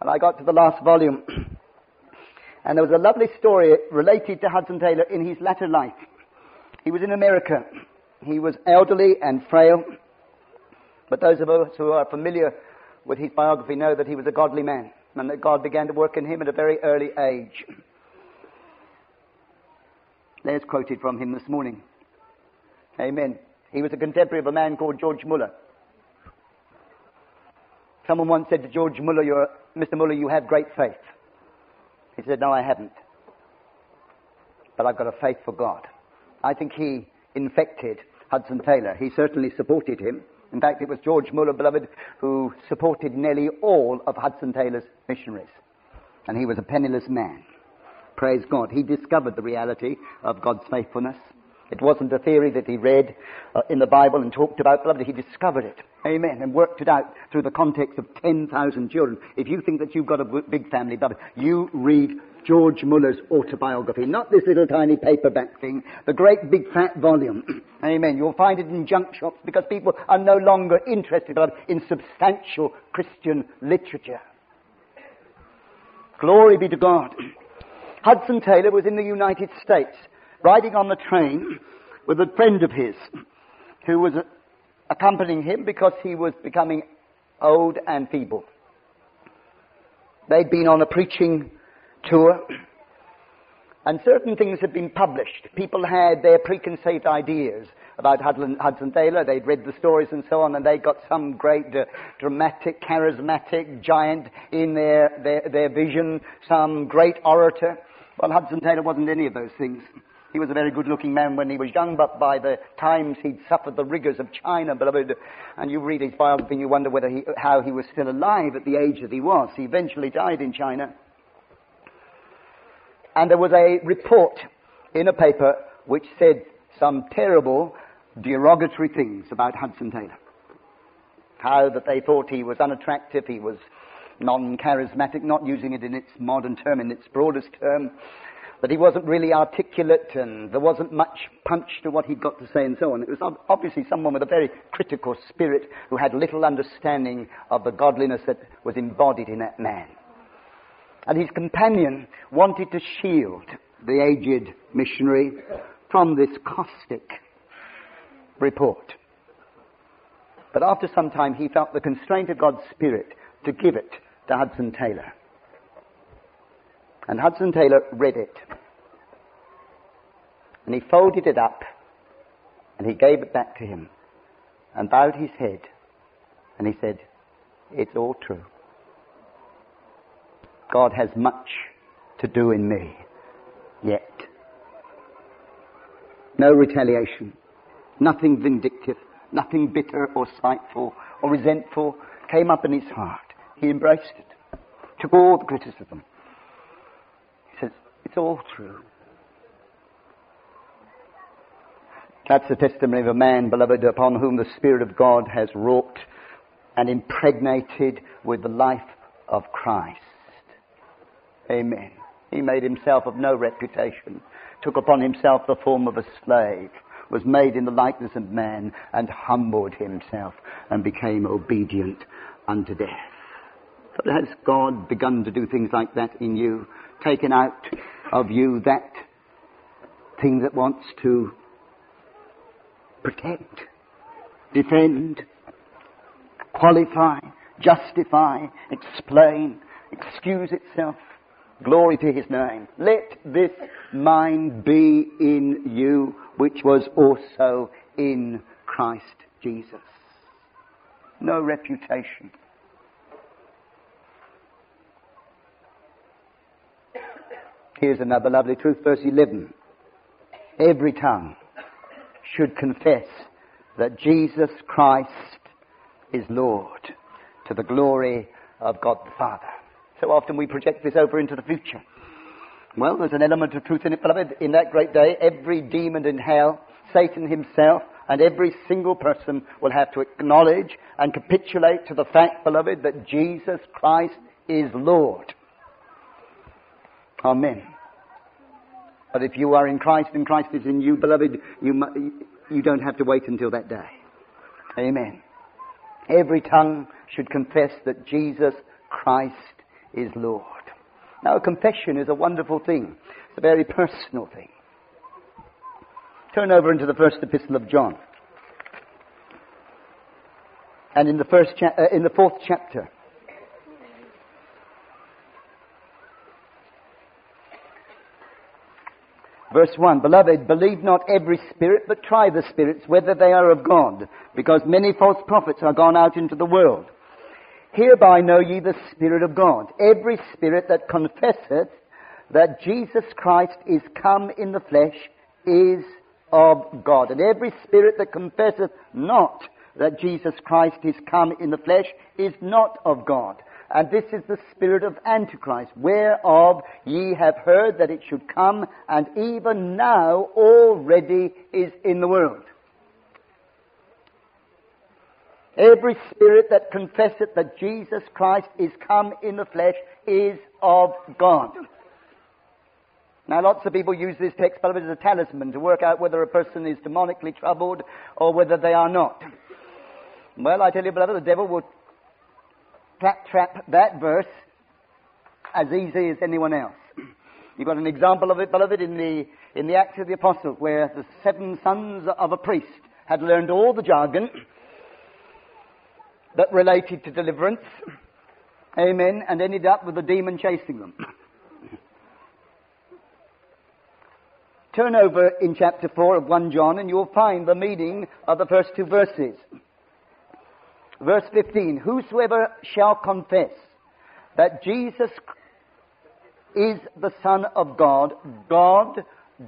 S1: And I got to the last volume. <clears throat> and there was a lovely story related to Hudson Taylor in his latter life. He was in America. He was elderly and frail. But those of us who are familiar with his biography know that he was a godly man and that God began to work in him at a very early age. There's quoted from him this morning. Amen. He was a contemporary of a man called George Muller. Someone once said to George Muller, Mr. Muller, you have great faith. He said, No, I haven't. But I've got a faith for God. I think he infected Hudson Taylor. He certainly supported him. In fact, it was George Muller, beloved, who supported nearly all of Hudson Taylor's missionaries. And he was a penniless man. Praise God. He discovered the reality of God's faithfulness. It wasn't a theory that he read uh, in the Bible and talked about, beloved. He discovered it. Amen. And worked it out through the context of 10,000 children. If you think that you've got a big family, beloved, you read George Muller's autobiography, not this little tiny paperback thing, the great big fat volume. <clears throat> Amen. You'll find it in junk shops because people are no longer interested beloved, in substantial Christian literature. Glory be to God. <clears throat> Hudson Taylor was in the United States riding on the train with a friend of his who was accompanying him because he was becoming old and feeble. They'd been on a preaching tour, and certain things had been published. People had their preconceived ideas about Hudson, Taylor. They'd read the stories and so on, and they got some great uh, dramatic, charismatic giant in their, their, their vision, some great orator. Well, Hudson Taylor wasn't any of those things. He was a very good looking man when he was young, but by the times he'd suffered the rigors of China, beloved. And you read his biography and you wonder whether he, how he was still alive at the age that he was. He eventually died in China. And there was a report in a paper which said some terrible derogatory things about Hudson Taylor. How that they thought he was unattractive, he was non charismatic, not using it in its modern term, in its broadest term that he wasn't really articulate and there wasn't much punch to what he'd got to say and so on. It was obviously someone with a very critical spirit who had little understanding of the godliness that was embodied in that man. And his companion wanted to shield the aged missionary from this caustic report. But after some time, he felt the constraint of God's Spirit to give it to Hudson Taylor. And Hudson Taylor read it. And he folded it up and he gave it back to him and bowed his head and he said, It's all true. God has much to do in me yet. No retaliation, nothing vindictive, nothing bitter or spiteful or resentful came up in his heart. He embraced it, took all the criticism. It's all true. That's the testimony of a man, beloved, upon whom the Spirit of God has wrought and impregnated with the life of Christ. Amen. He made himself of no reputation, took upon himself the form of a slave, was made in the likeness of man, and humbled himself and became obedient unto death. But has God begun to do things like that in you? Taken out of you that thing that wants to protect, defend, qualify, justify, explain, excuse itself. Glory to his name. Let this mind be in you, which was also in Christ Jesus. No reputation. Here's another lovely truth, verse 11. Every tongue should confess that Jesus Christ is Lord to the glory of God the Father. So often we project this over into the future. Well, there's an element of truth in it, beloved. In that great day, every demon in hell, Satan himself, and every single person will have to acknowledge and capitulate to the fact, beloved, that Jesus Christ is Lord. Amen. But if you are in Christ and Christ is in you, beloved, you, you don't have to wait until that day. Amen. Every tongue should confess that Jesus Christ is Lord. Now, confession is a wonderful thing. It's a very personal thing. Turn over into the first epistle of John. And in the, first cha- uh, in the fourth chapter, Verse 1, Beloved, believe not every spirit, but try the spirits, whether they are of God, because many false prophets are gone out into the world. Hereby know ye the Spirit of God. Every spirit that confesseth that Jesus Christ is come in the flesh is of God. And every spirit that confesseth not that Jesus Christ is come in the flesh is not of God. And this is the spirit of Antichrist, whereof ye have heard that it should come, and even now already is in the world. Every spirit that confesseth that Jesus Christ is come in the flesh is of God. Now, lots of people use this text, probably as a talisman to work out whether a person is demonically troubled or whether they are not. Well, I tell you, brother, the devil will trap that verse as easy as anyone else. <clears throat> You've got an example of it, beloved, in the, in the Acts of the Apostles, where the seven sons of a priest had learned all the jargon that related to deliverance, amen, and ended up with the demon chasing them. <clears throat> Turn over in chapter 4 of 1 John and you'll find the meaning of the first two verses. Verse 15 Whosoever shall confess that Jesus is the Son of God, God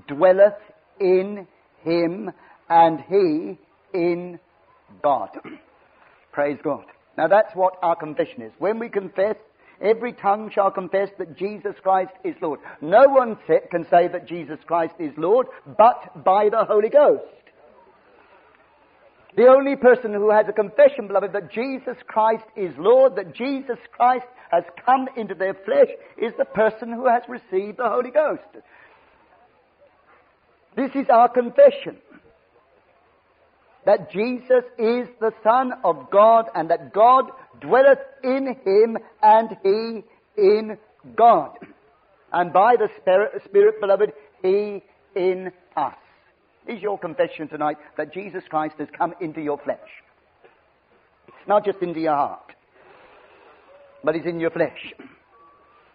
S1: dwelleth in him, and he in God. <clears throat> Praise God. Now that's what our confession is. When we confess, every tongue shall confess that Jesus Christ is Lord. No one can say that Jesus Christ is Lord but by the Holy Ghost. The only person who has a confession, beloved, that Jesus Christ is Lord, that Jesus Christ has come into their flesh, is the person who has received the Holy Ghost. This is our confession that Jesus is the Son of God and that God dwelleth in him and he in God. And by the Spirit, Spirit beloved, he in us is your confession tonight that Jesus Christ has come into your flesh. It's not just into your heart, but it's in your flesh.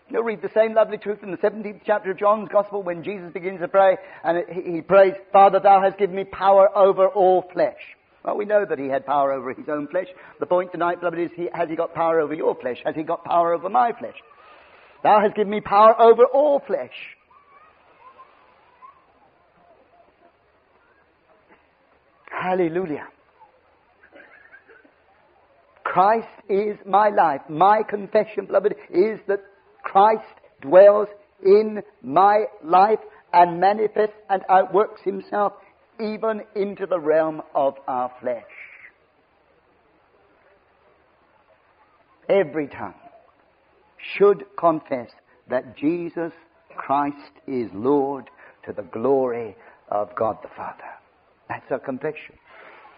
S1: You'll read the same lovely truth in the 17th chapter of John's Gospel when Jesus begins to pray and he prays, Father, thou hast given me power over all flesh. Well, we know that he had power over his own flesh. The point tonight, beloved, is he, has he got power over your flesh? Has he got power over my flesh? Thou hast given me power over all flesh. Hallelujah. Christ is my life. My confession, beloved, is that Christ dwells in my life and manifests and outworks himself even into the realm of our flesh. Every tongue should confess that Jesus Christ is Lord to the glory of God the Father. That's our confession.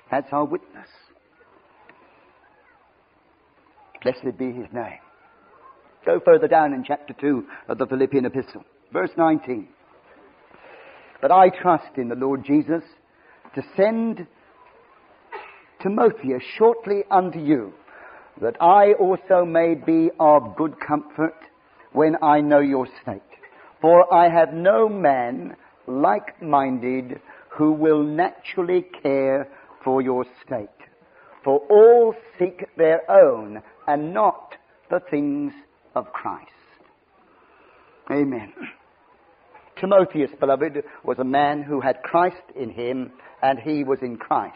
S1: That's our witness. Blessed be his name. Go further down in chapter 2 of the Philippian epistle, verse 19. But I trust in the Lord Jesus to send Timotheus shortly unto you, that I also may be of good comfort when I know your state. For I have no man like minded who will naturally care for your state. For all seek their own and not the things of Christ. Amen. Timotheus, beloved, was a man who had Christ in him and he was in Christ.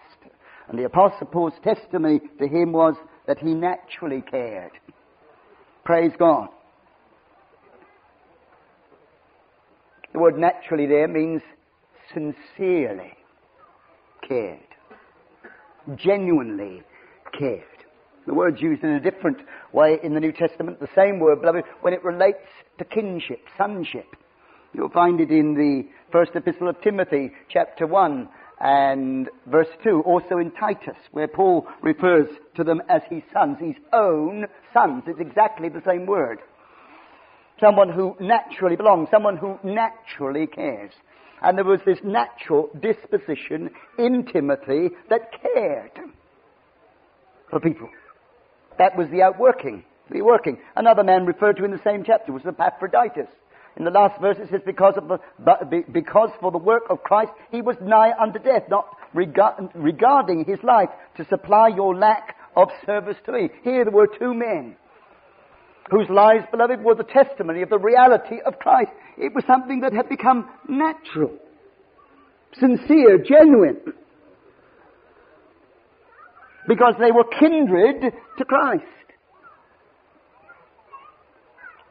S1: And the Apostle Paul's testimony to him was that he naturally cared. Praise God. The word naturally there means sincerely cared, genuinely cared. The word's used in a different way in the New Testament, the same word, beloved, when it relates to kinship, sonship. You'll find it in the first epistle of Timothy, chapter 1 and verse 2, also in Titus, where Paul refers to them as his sons, his own sons. It's exactly the same word. Someone who naturally belongs, someone who naturally cares. And there was this natural disposition in Timothy that cared for people. That was the outworking, the working. Another man referred to in the same chapter was Epaphroditus. In the last verse it says, because, of the, because for the work of Christ he was nigh unto death, not regard, regarding his life to supply your lack of service to me. Here there were two men whose lives, beloved, were the testimony of the reality of Christ. It was something that had become natural, sincere, genuine. Because they were kindred to Christ.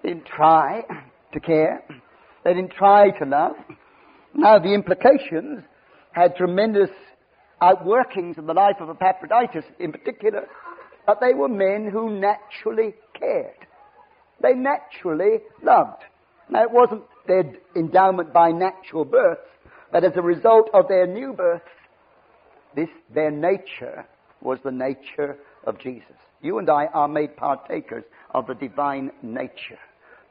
S1: They didn't try to care. They didn't try to love. Now the implications had tremendous outworkings in the life of Epaphroditus in particular, but they were men who naturally cared. They naturally loved. Now it wasn't their endowment by natural birth, but as a result of their new birth, this, their nature was the nature of Jesus. You and I are made partakers of the divine nature.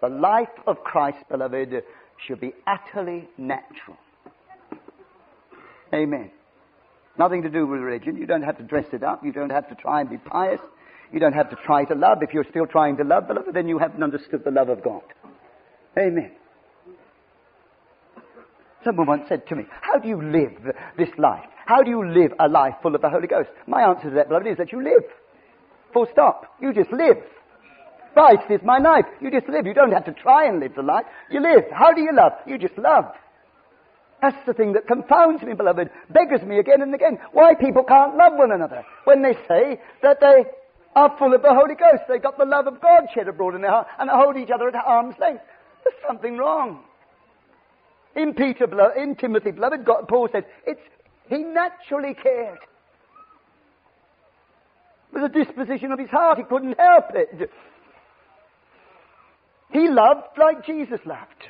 S1: The life of Christ, beloved, should be utterly natural. Amen. Nothing to do with religion. You don't have to dress it up. You don't have to try and be pious. You don't have to try to love. If you're still trying to love, beloved, then you haven't understood the love of God. Amen. Someone once said to me, How do you live this life? How do you live a life full of the Holy Ghost? My answer to that, beloved, is that you live. Full stop. You just live. Christ is my life. You just live. You don't have to try and live the life. You live. How do you love? You just love. That's the thing that confounds me, beloved, beggars me again and again why people can't love one another when they say that they are full of the Holy Ghost. They've got the love of God shed abroad in their heart and hold each other at arm's length. There's something wrong. In Peter, in Timothy, beloved God, Paul says, it's, he naturally cared. It was a disposition of his heart. He couldn't help it. He loved like Jesus loved.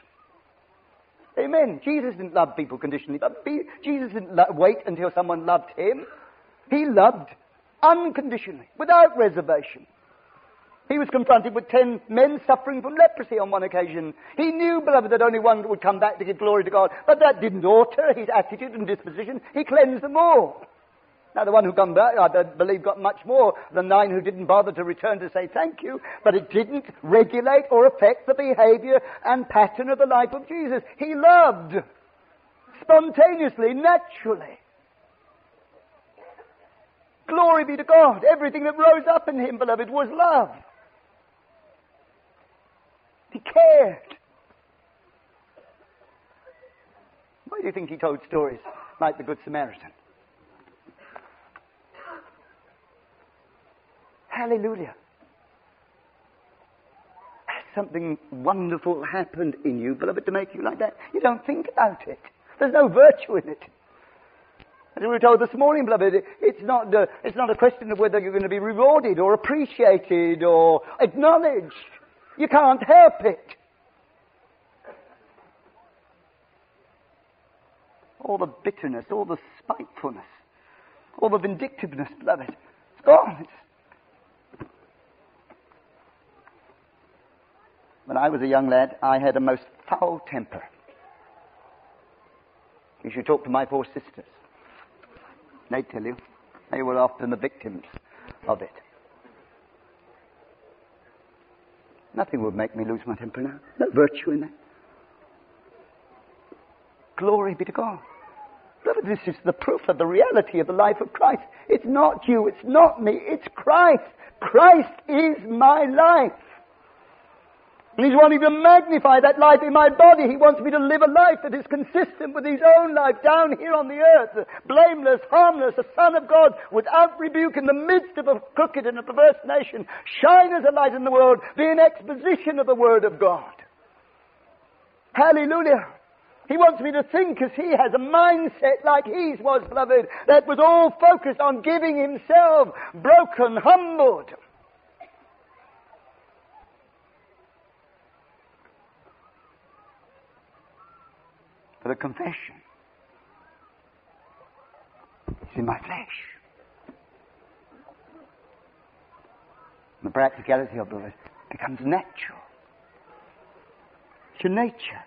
S1: Amen. Jesus didn't love people conditionally. But Jesus didn't lo- wait until someone loved him. He loved unconditionally, without reservation. He was confronted with ten men suffering from leprosy on one occasion. He knew, beloved, that only one would come back to give glory to God, but that didn't alter his attitude and disposition. He cleansed them all. Now, the one who come back, I believe, got much more than nine who didn't bother to return to say thank you, but it didn't regulate or affect the behavior and pattern of the life of Jesus. He loved spontaneously, naturally. Glory be to God. Everything that rose up in him, beloved, was love. He cared. Why do you think he told stories like the Good Samaritan? Hallelujah. something wonderful happened in you, beloved, to make you like that? You don't think about it. There's no virtue in it. As we were told this morning, beloved, it's not, it's not a question of whether you're going to be rewarded or appreciated or acknowledged. You can't help it. All the bitterness, all the spitefulness, all the vindictiveness, beloved, it's gone. It's... When I was a young lad, I had a most foul temper. You should talk to my poor sisters. They tell you. They were often the victims of it. Nothing would make me lose my temper now. No virtue in that. Glory be to God. this is the proof of the reality of the life of Christ. It's not you, it's not me, it's Christ. Christ is my life. And he's wanting to magnify that life in my body. He wants me to live a life that is consistent with his own life down here on the earth, blameless, harmless, a son of God, without rebuke in the midst of a crooked and a perverse nation, shine as a light in the world, be an exposition of the word of God. Hallelujah. He wants me to think as he has a mindset like his was, beloved, that was all focused on giving himself, broken, humbled. for the confession. It's in my flesh. the practicality of it becomes natural. It's your nature.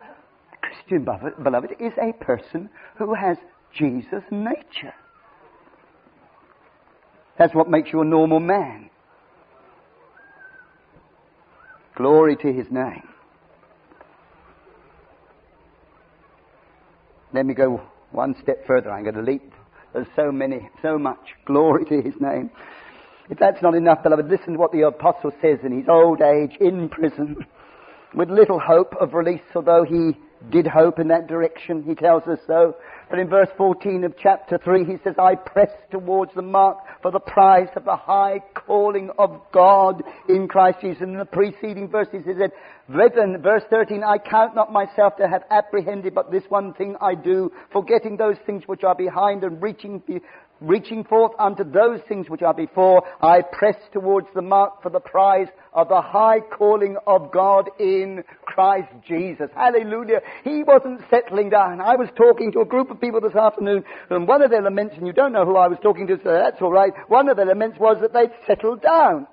S1: The Christian beloved is a person who has Jesus' nature. That's what makes you a normal man. Glory to his name. Let me go one step further. I'm going to leap. There's so many, so much glory to his name. If that's not enough, beloved, listen to what the apostle says in his old age in prison with little hope of release, although he did hope in that direction. He tells us so. But in verse 14 of chapter 3, he says, I press towards the mark for the prize of the high calling of God in Christ Jesus. And in the preceding verses, he said, Brethren, verse 13, I count not myself to have apprehended, but this one thing I do, forgetting those things which are behind and reaching reaching forth unto those things which are before, I press towards the mark for the prize of the high calling of God in Christ Jesus. Hallelujah. He wasn't settling down. I was talking to a group of people this afternoon, and one of their laments, and you don't know who I was talking to, so that's all right, one of their laments was that they'd settled down.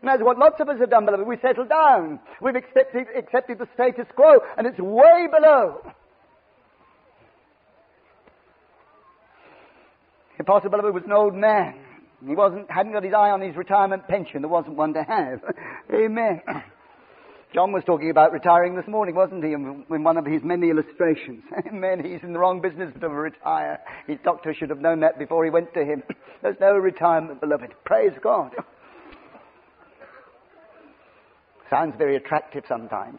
S1: And that's what lots of us have done, beloved. We settled down. We've accepted, accepted the status quo, and it's way below Apostle beloved, was an old man. He wasn't, hadn't got his eye on his retirement pension. There wasn't one to have. <laughs> Amen. <clears throat> John was talking about retiring this morning, wasn't he, in one of his many illustrations. <laughs> Amen. He's in the wrong business to retire. His doctor should have known that before he went to him. <clears throat> There's no retirement, beloved. Praise God. <laughs> Sounds very attractive sometimes.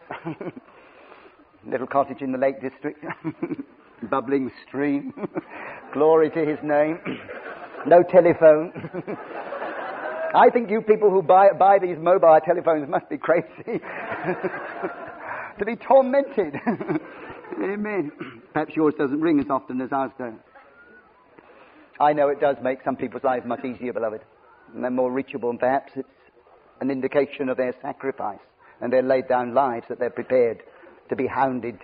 S1: Little cottage in the Lake District bubbling stream. <laughs> Glory to his name. no telephone. <laughs> I think you people who buy, buy these mobile telephones must be crazy. <laughs> to be tormented. Amen. <clears throat> Perhaps yours doesn't ring as often as ours does. I know it does make some people's lives much easier, beloved. And they're more reachable, and perhaps it's an indication of their sacrifice and their laid down lives that they're prepared to be hounded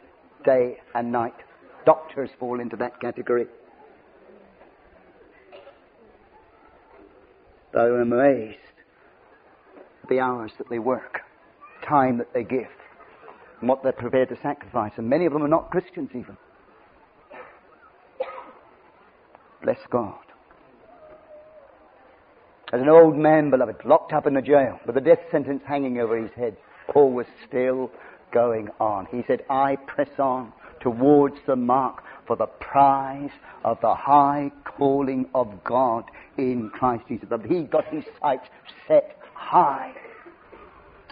S1: day and night. Doctors fall into that category. I am amazed at the hours that they work, time that they give, and what they're prepared to sacrifice. And many of them are not Christians even. Bless God. As an old man, beloved, locked up in the jail, with the death sentence hanging over his head, Paul was still going on. He said, I press on towards the mark for the prize of the high calling of God in Christ Jesus. He got his sights set high.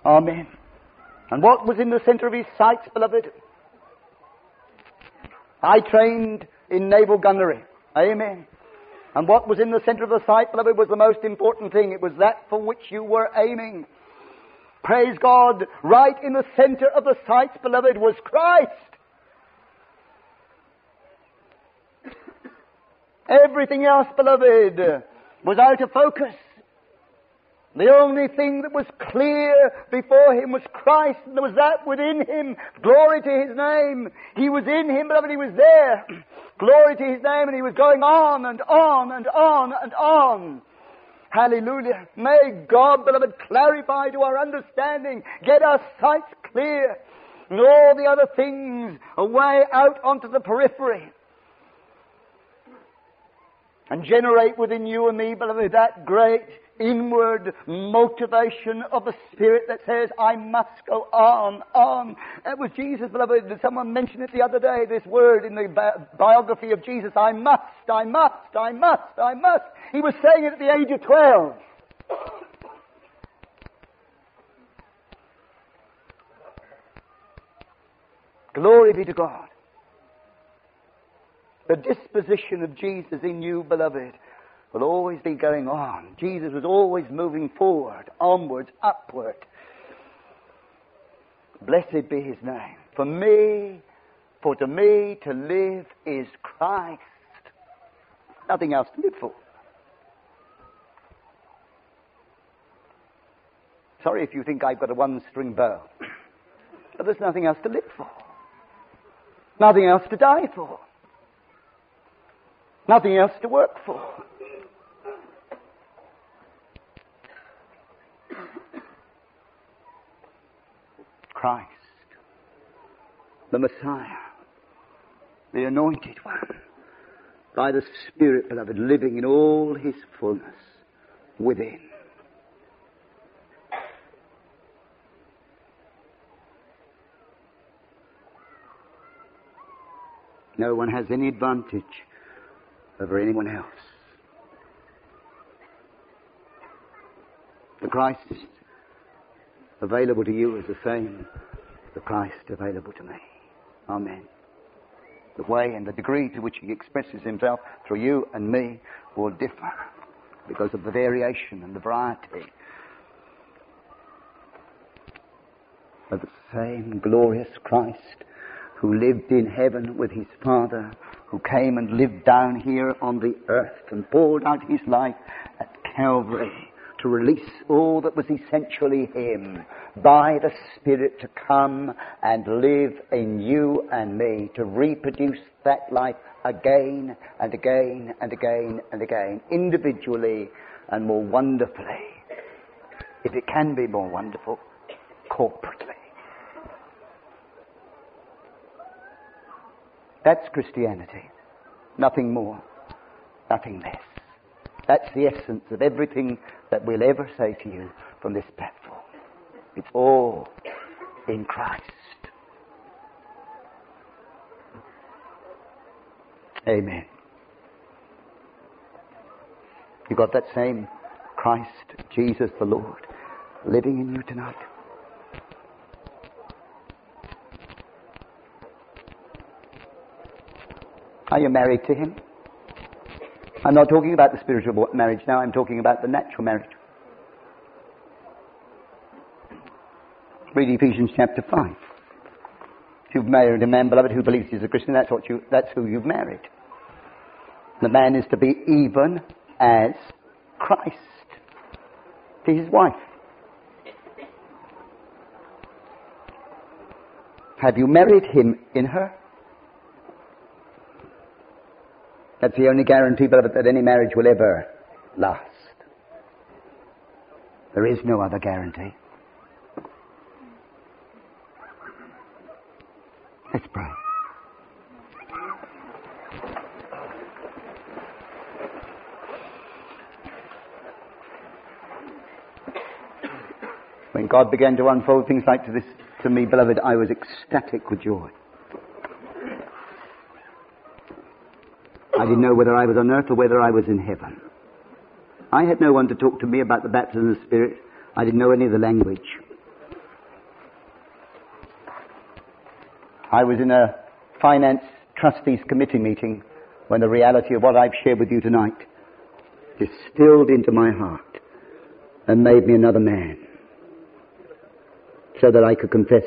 S1: Amen. And what was in the center of his sights, beloved? I trained in naval gunnery. Amen. And what was in the center of the sight, beloved, was the most important thing. It was that for which you were aiming. Praise God. Right in the center of the sight, beloved, was Christ. Everything else, beloved, was out of focus. The only thing that was clear before him was Christ, and there was that within him. Glory to his name. He was in him, beloved, he was there. <clears throat> Glory to his name, and he was going on and on and on and on. Hallelujah. May God, beloved, clarify to our understanding, get our sights clear, and all the other things away out onto the periphery and generate within you and me, beloved, that great inward motivation of the spirit that says, I must go on, on. That was Jesus, beloved. Someone mentioned it the other day, this word in the bi- biography of Jesus, I must, I must, I must, I must. He was saying it at the age of 12. Glory be to God. The disposition of Jesus in you, beloved, will always be going on. Jesus was always moving forward, onwards, upward. Blessed be his name. For me, for to me to live is Christ. Nothing else to live for. Sorry if you think I've got a one string bow. <coughs> But there's nothing else to live for. Nothing else to die for. Nothing else to work for. Christ, the Messiah, the Anointed One, by the Spirit, beloved, living in all His fullness within. No one has any advantage over anyone else. The Christ available to you is the same the Christ available to me. Amen. The way and the degree to which he expresses himself through you and me will differ because of the variation and the variety of the same glorious Christ who lived in heaven with his Father who came and lived down here on the earth and poured out his life at Calvary to release all that was essentially him by the Spirit to come and live in you and me, to reproduce that life again and again and again and again, individually and more wonderfully, if it can be more wonderful, corporately. That's Christianity. Nothing more, nothing less. That's the essence of everything that we'll ever say to you from this platform. It's all in Christ. Amen. You've got that same Christ, Jesus the Lord, living in you tonight. Are you married to him? I'm not talking about the spiritual marriage now, I'm talking about the natural marriage. Read Ephesians chapter 5. If you've married a man, beloved, who believes he's a Christian, that's, what you, that's who you've married. The man is to be even as Christ to his wife. Have you married him in her? That's the only guarantee, beloved, that any marriage will ever last. There is no other guarantee. Let's pray. When God began to unfold things like this to me, beloved, I was ecstatic with joy. I didn't know whether I was on earth or whether I was in heaven. I had no one to talk to me about the baptism of the Spirit. I didn't know any of the language. I was in a finance trustees committee meeting when the reality of what I've shared with you tonight distilled into my heart and made me another man so that I could confess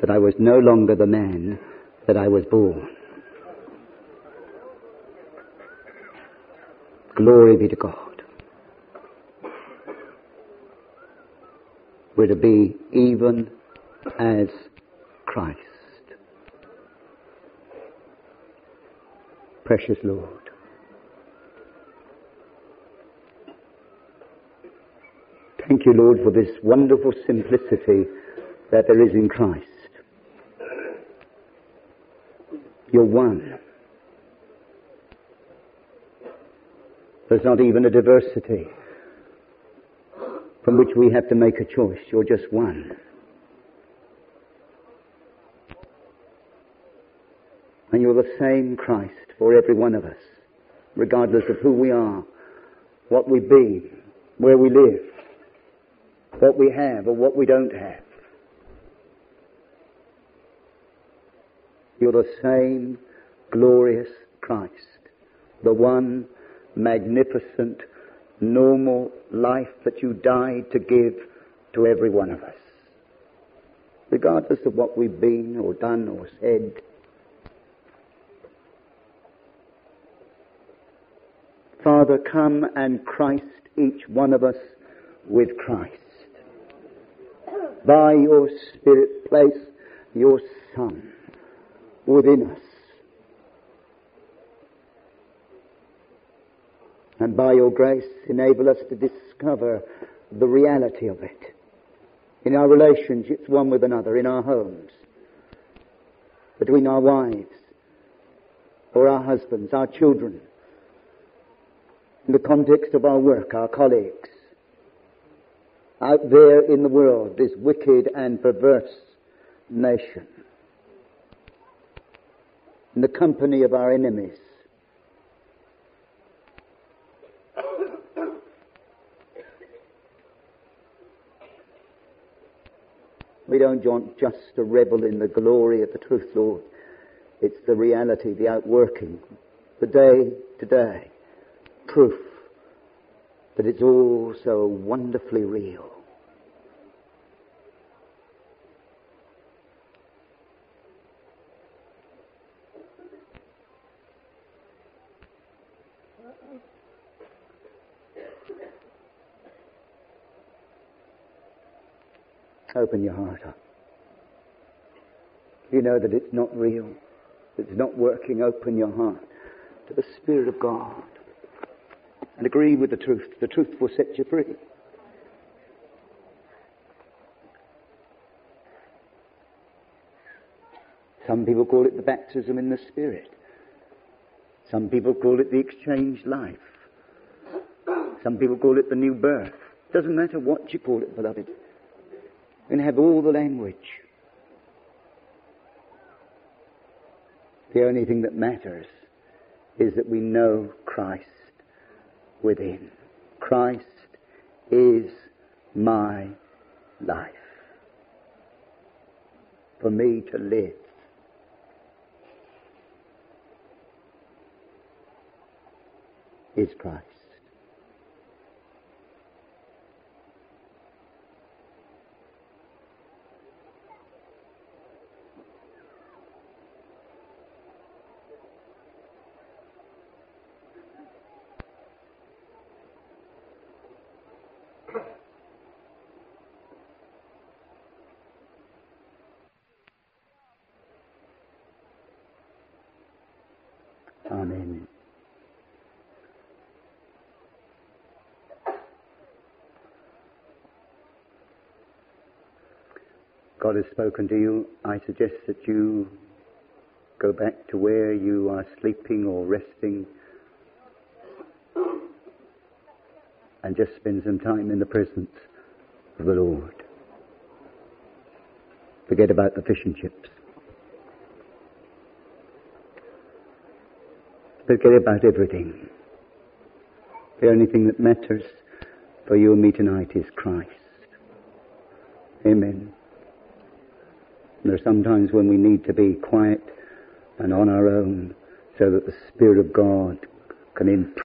S1: that I was no longer the man that I was born. Glory be to God. We're to be even as Christ. Precious Lord. Thank you, Lord, for this wonderful simplicity that there is in Christ. You're one. There's not even a diversity from which we have to make a choice. You're just one. And you're the same Christ for every one of us, regardless of who we are, what we be, where we live, what we have or what we don't have. You're the same glorious Christ, the one magnificent, normal life that you died to give to every one of us. Regardless of what we've been or done or said, Father, come and Christ each one of us with Christ. By your Spirit, place your Son within us. And by your grace, enable us to discover the reality of it in our relationships one with another, in our homes, between our wives or our husbands, our children, in the context of our work, our colleagues. Out there in the world, this wicked and perverse nation, in the company of our enemies, We don't want just to revel in the glory of the truth, Lord. It's the reality, the outworking, the day to day proof that it's all so wonderfully real. Open your heart up. You know that it's not real. It's not working. Open your heart to the Spirit of God and agree with the truth. The truth will set you free. Some people call it the baptism in the Spirit. Some people call it the exchanged life. Some people call it the new birth. Doesn't matter what you call it, beloved and have all the language. The only thing that matters is that we know Christ within. Christ is my life. For me to live. Is Christ. God has spoken to you, I suggest that you go back to where you are sleeping or resting and just spend some time in the presence of the Lord. Forget about the fish and chips. Forget about everything. The only thing that matters for you and me tonight is Christ. Amen. There are sometimes when we need to be quiet and on our own so that the Spirit of God can improve.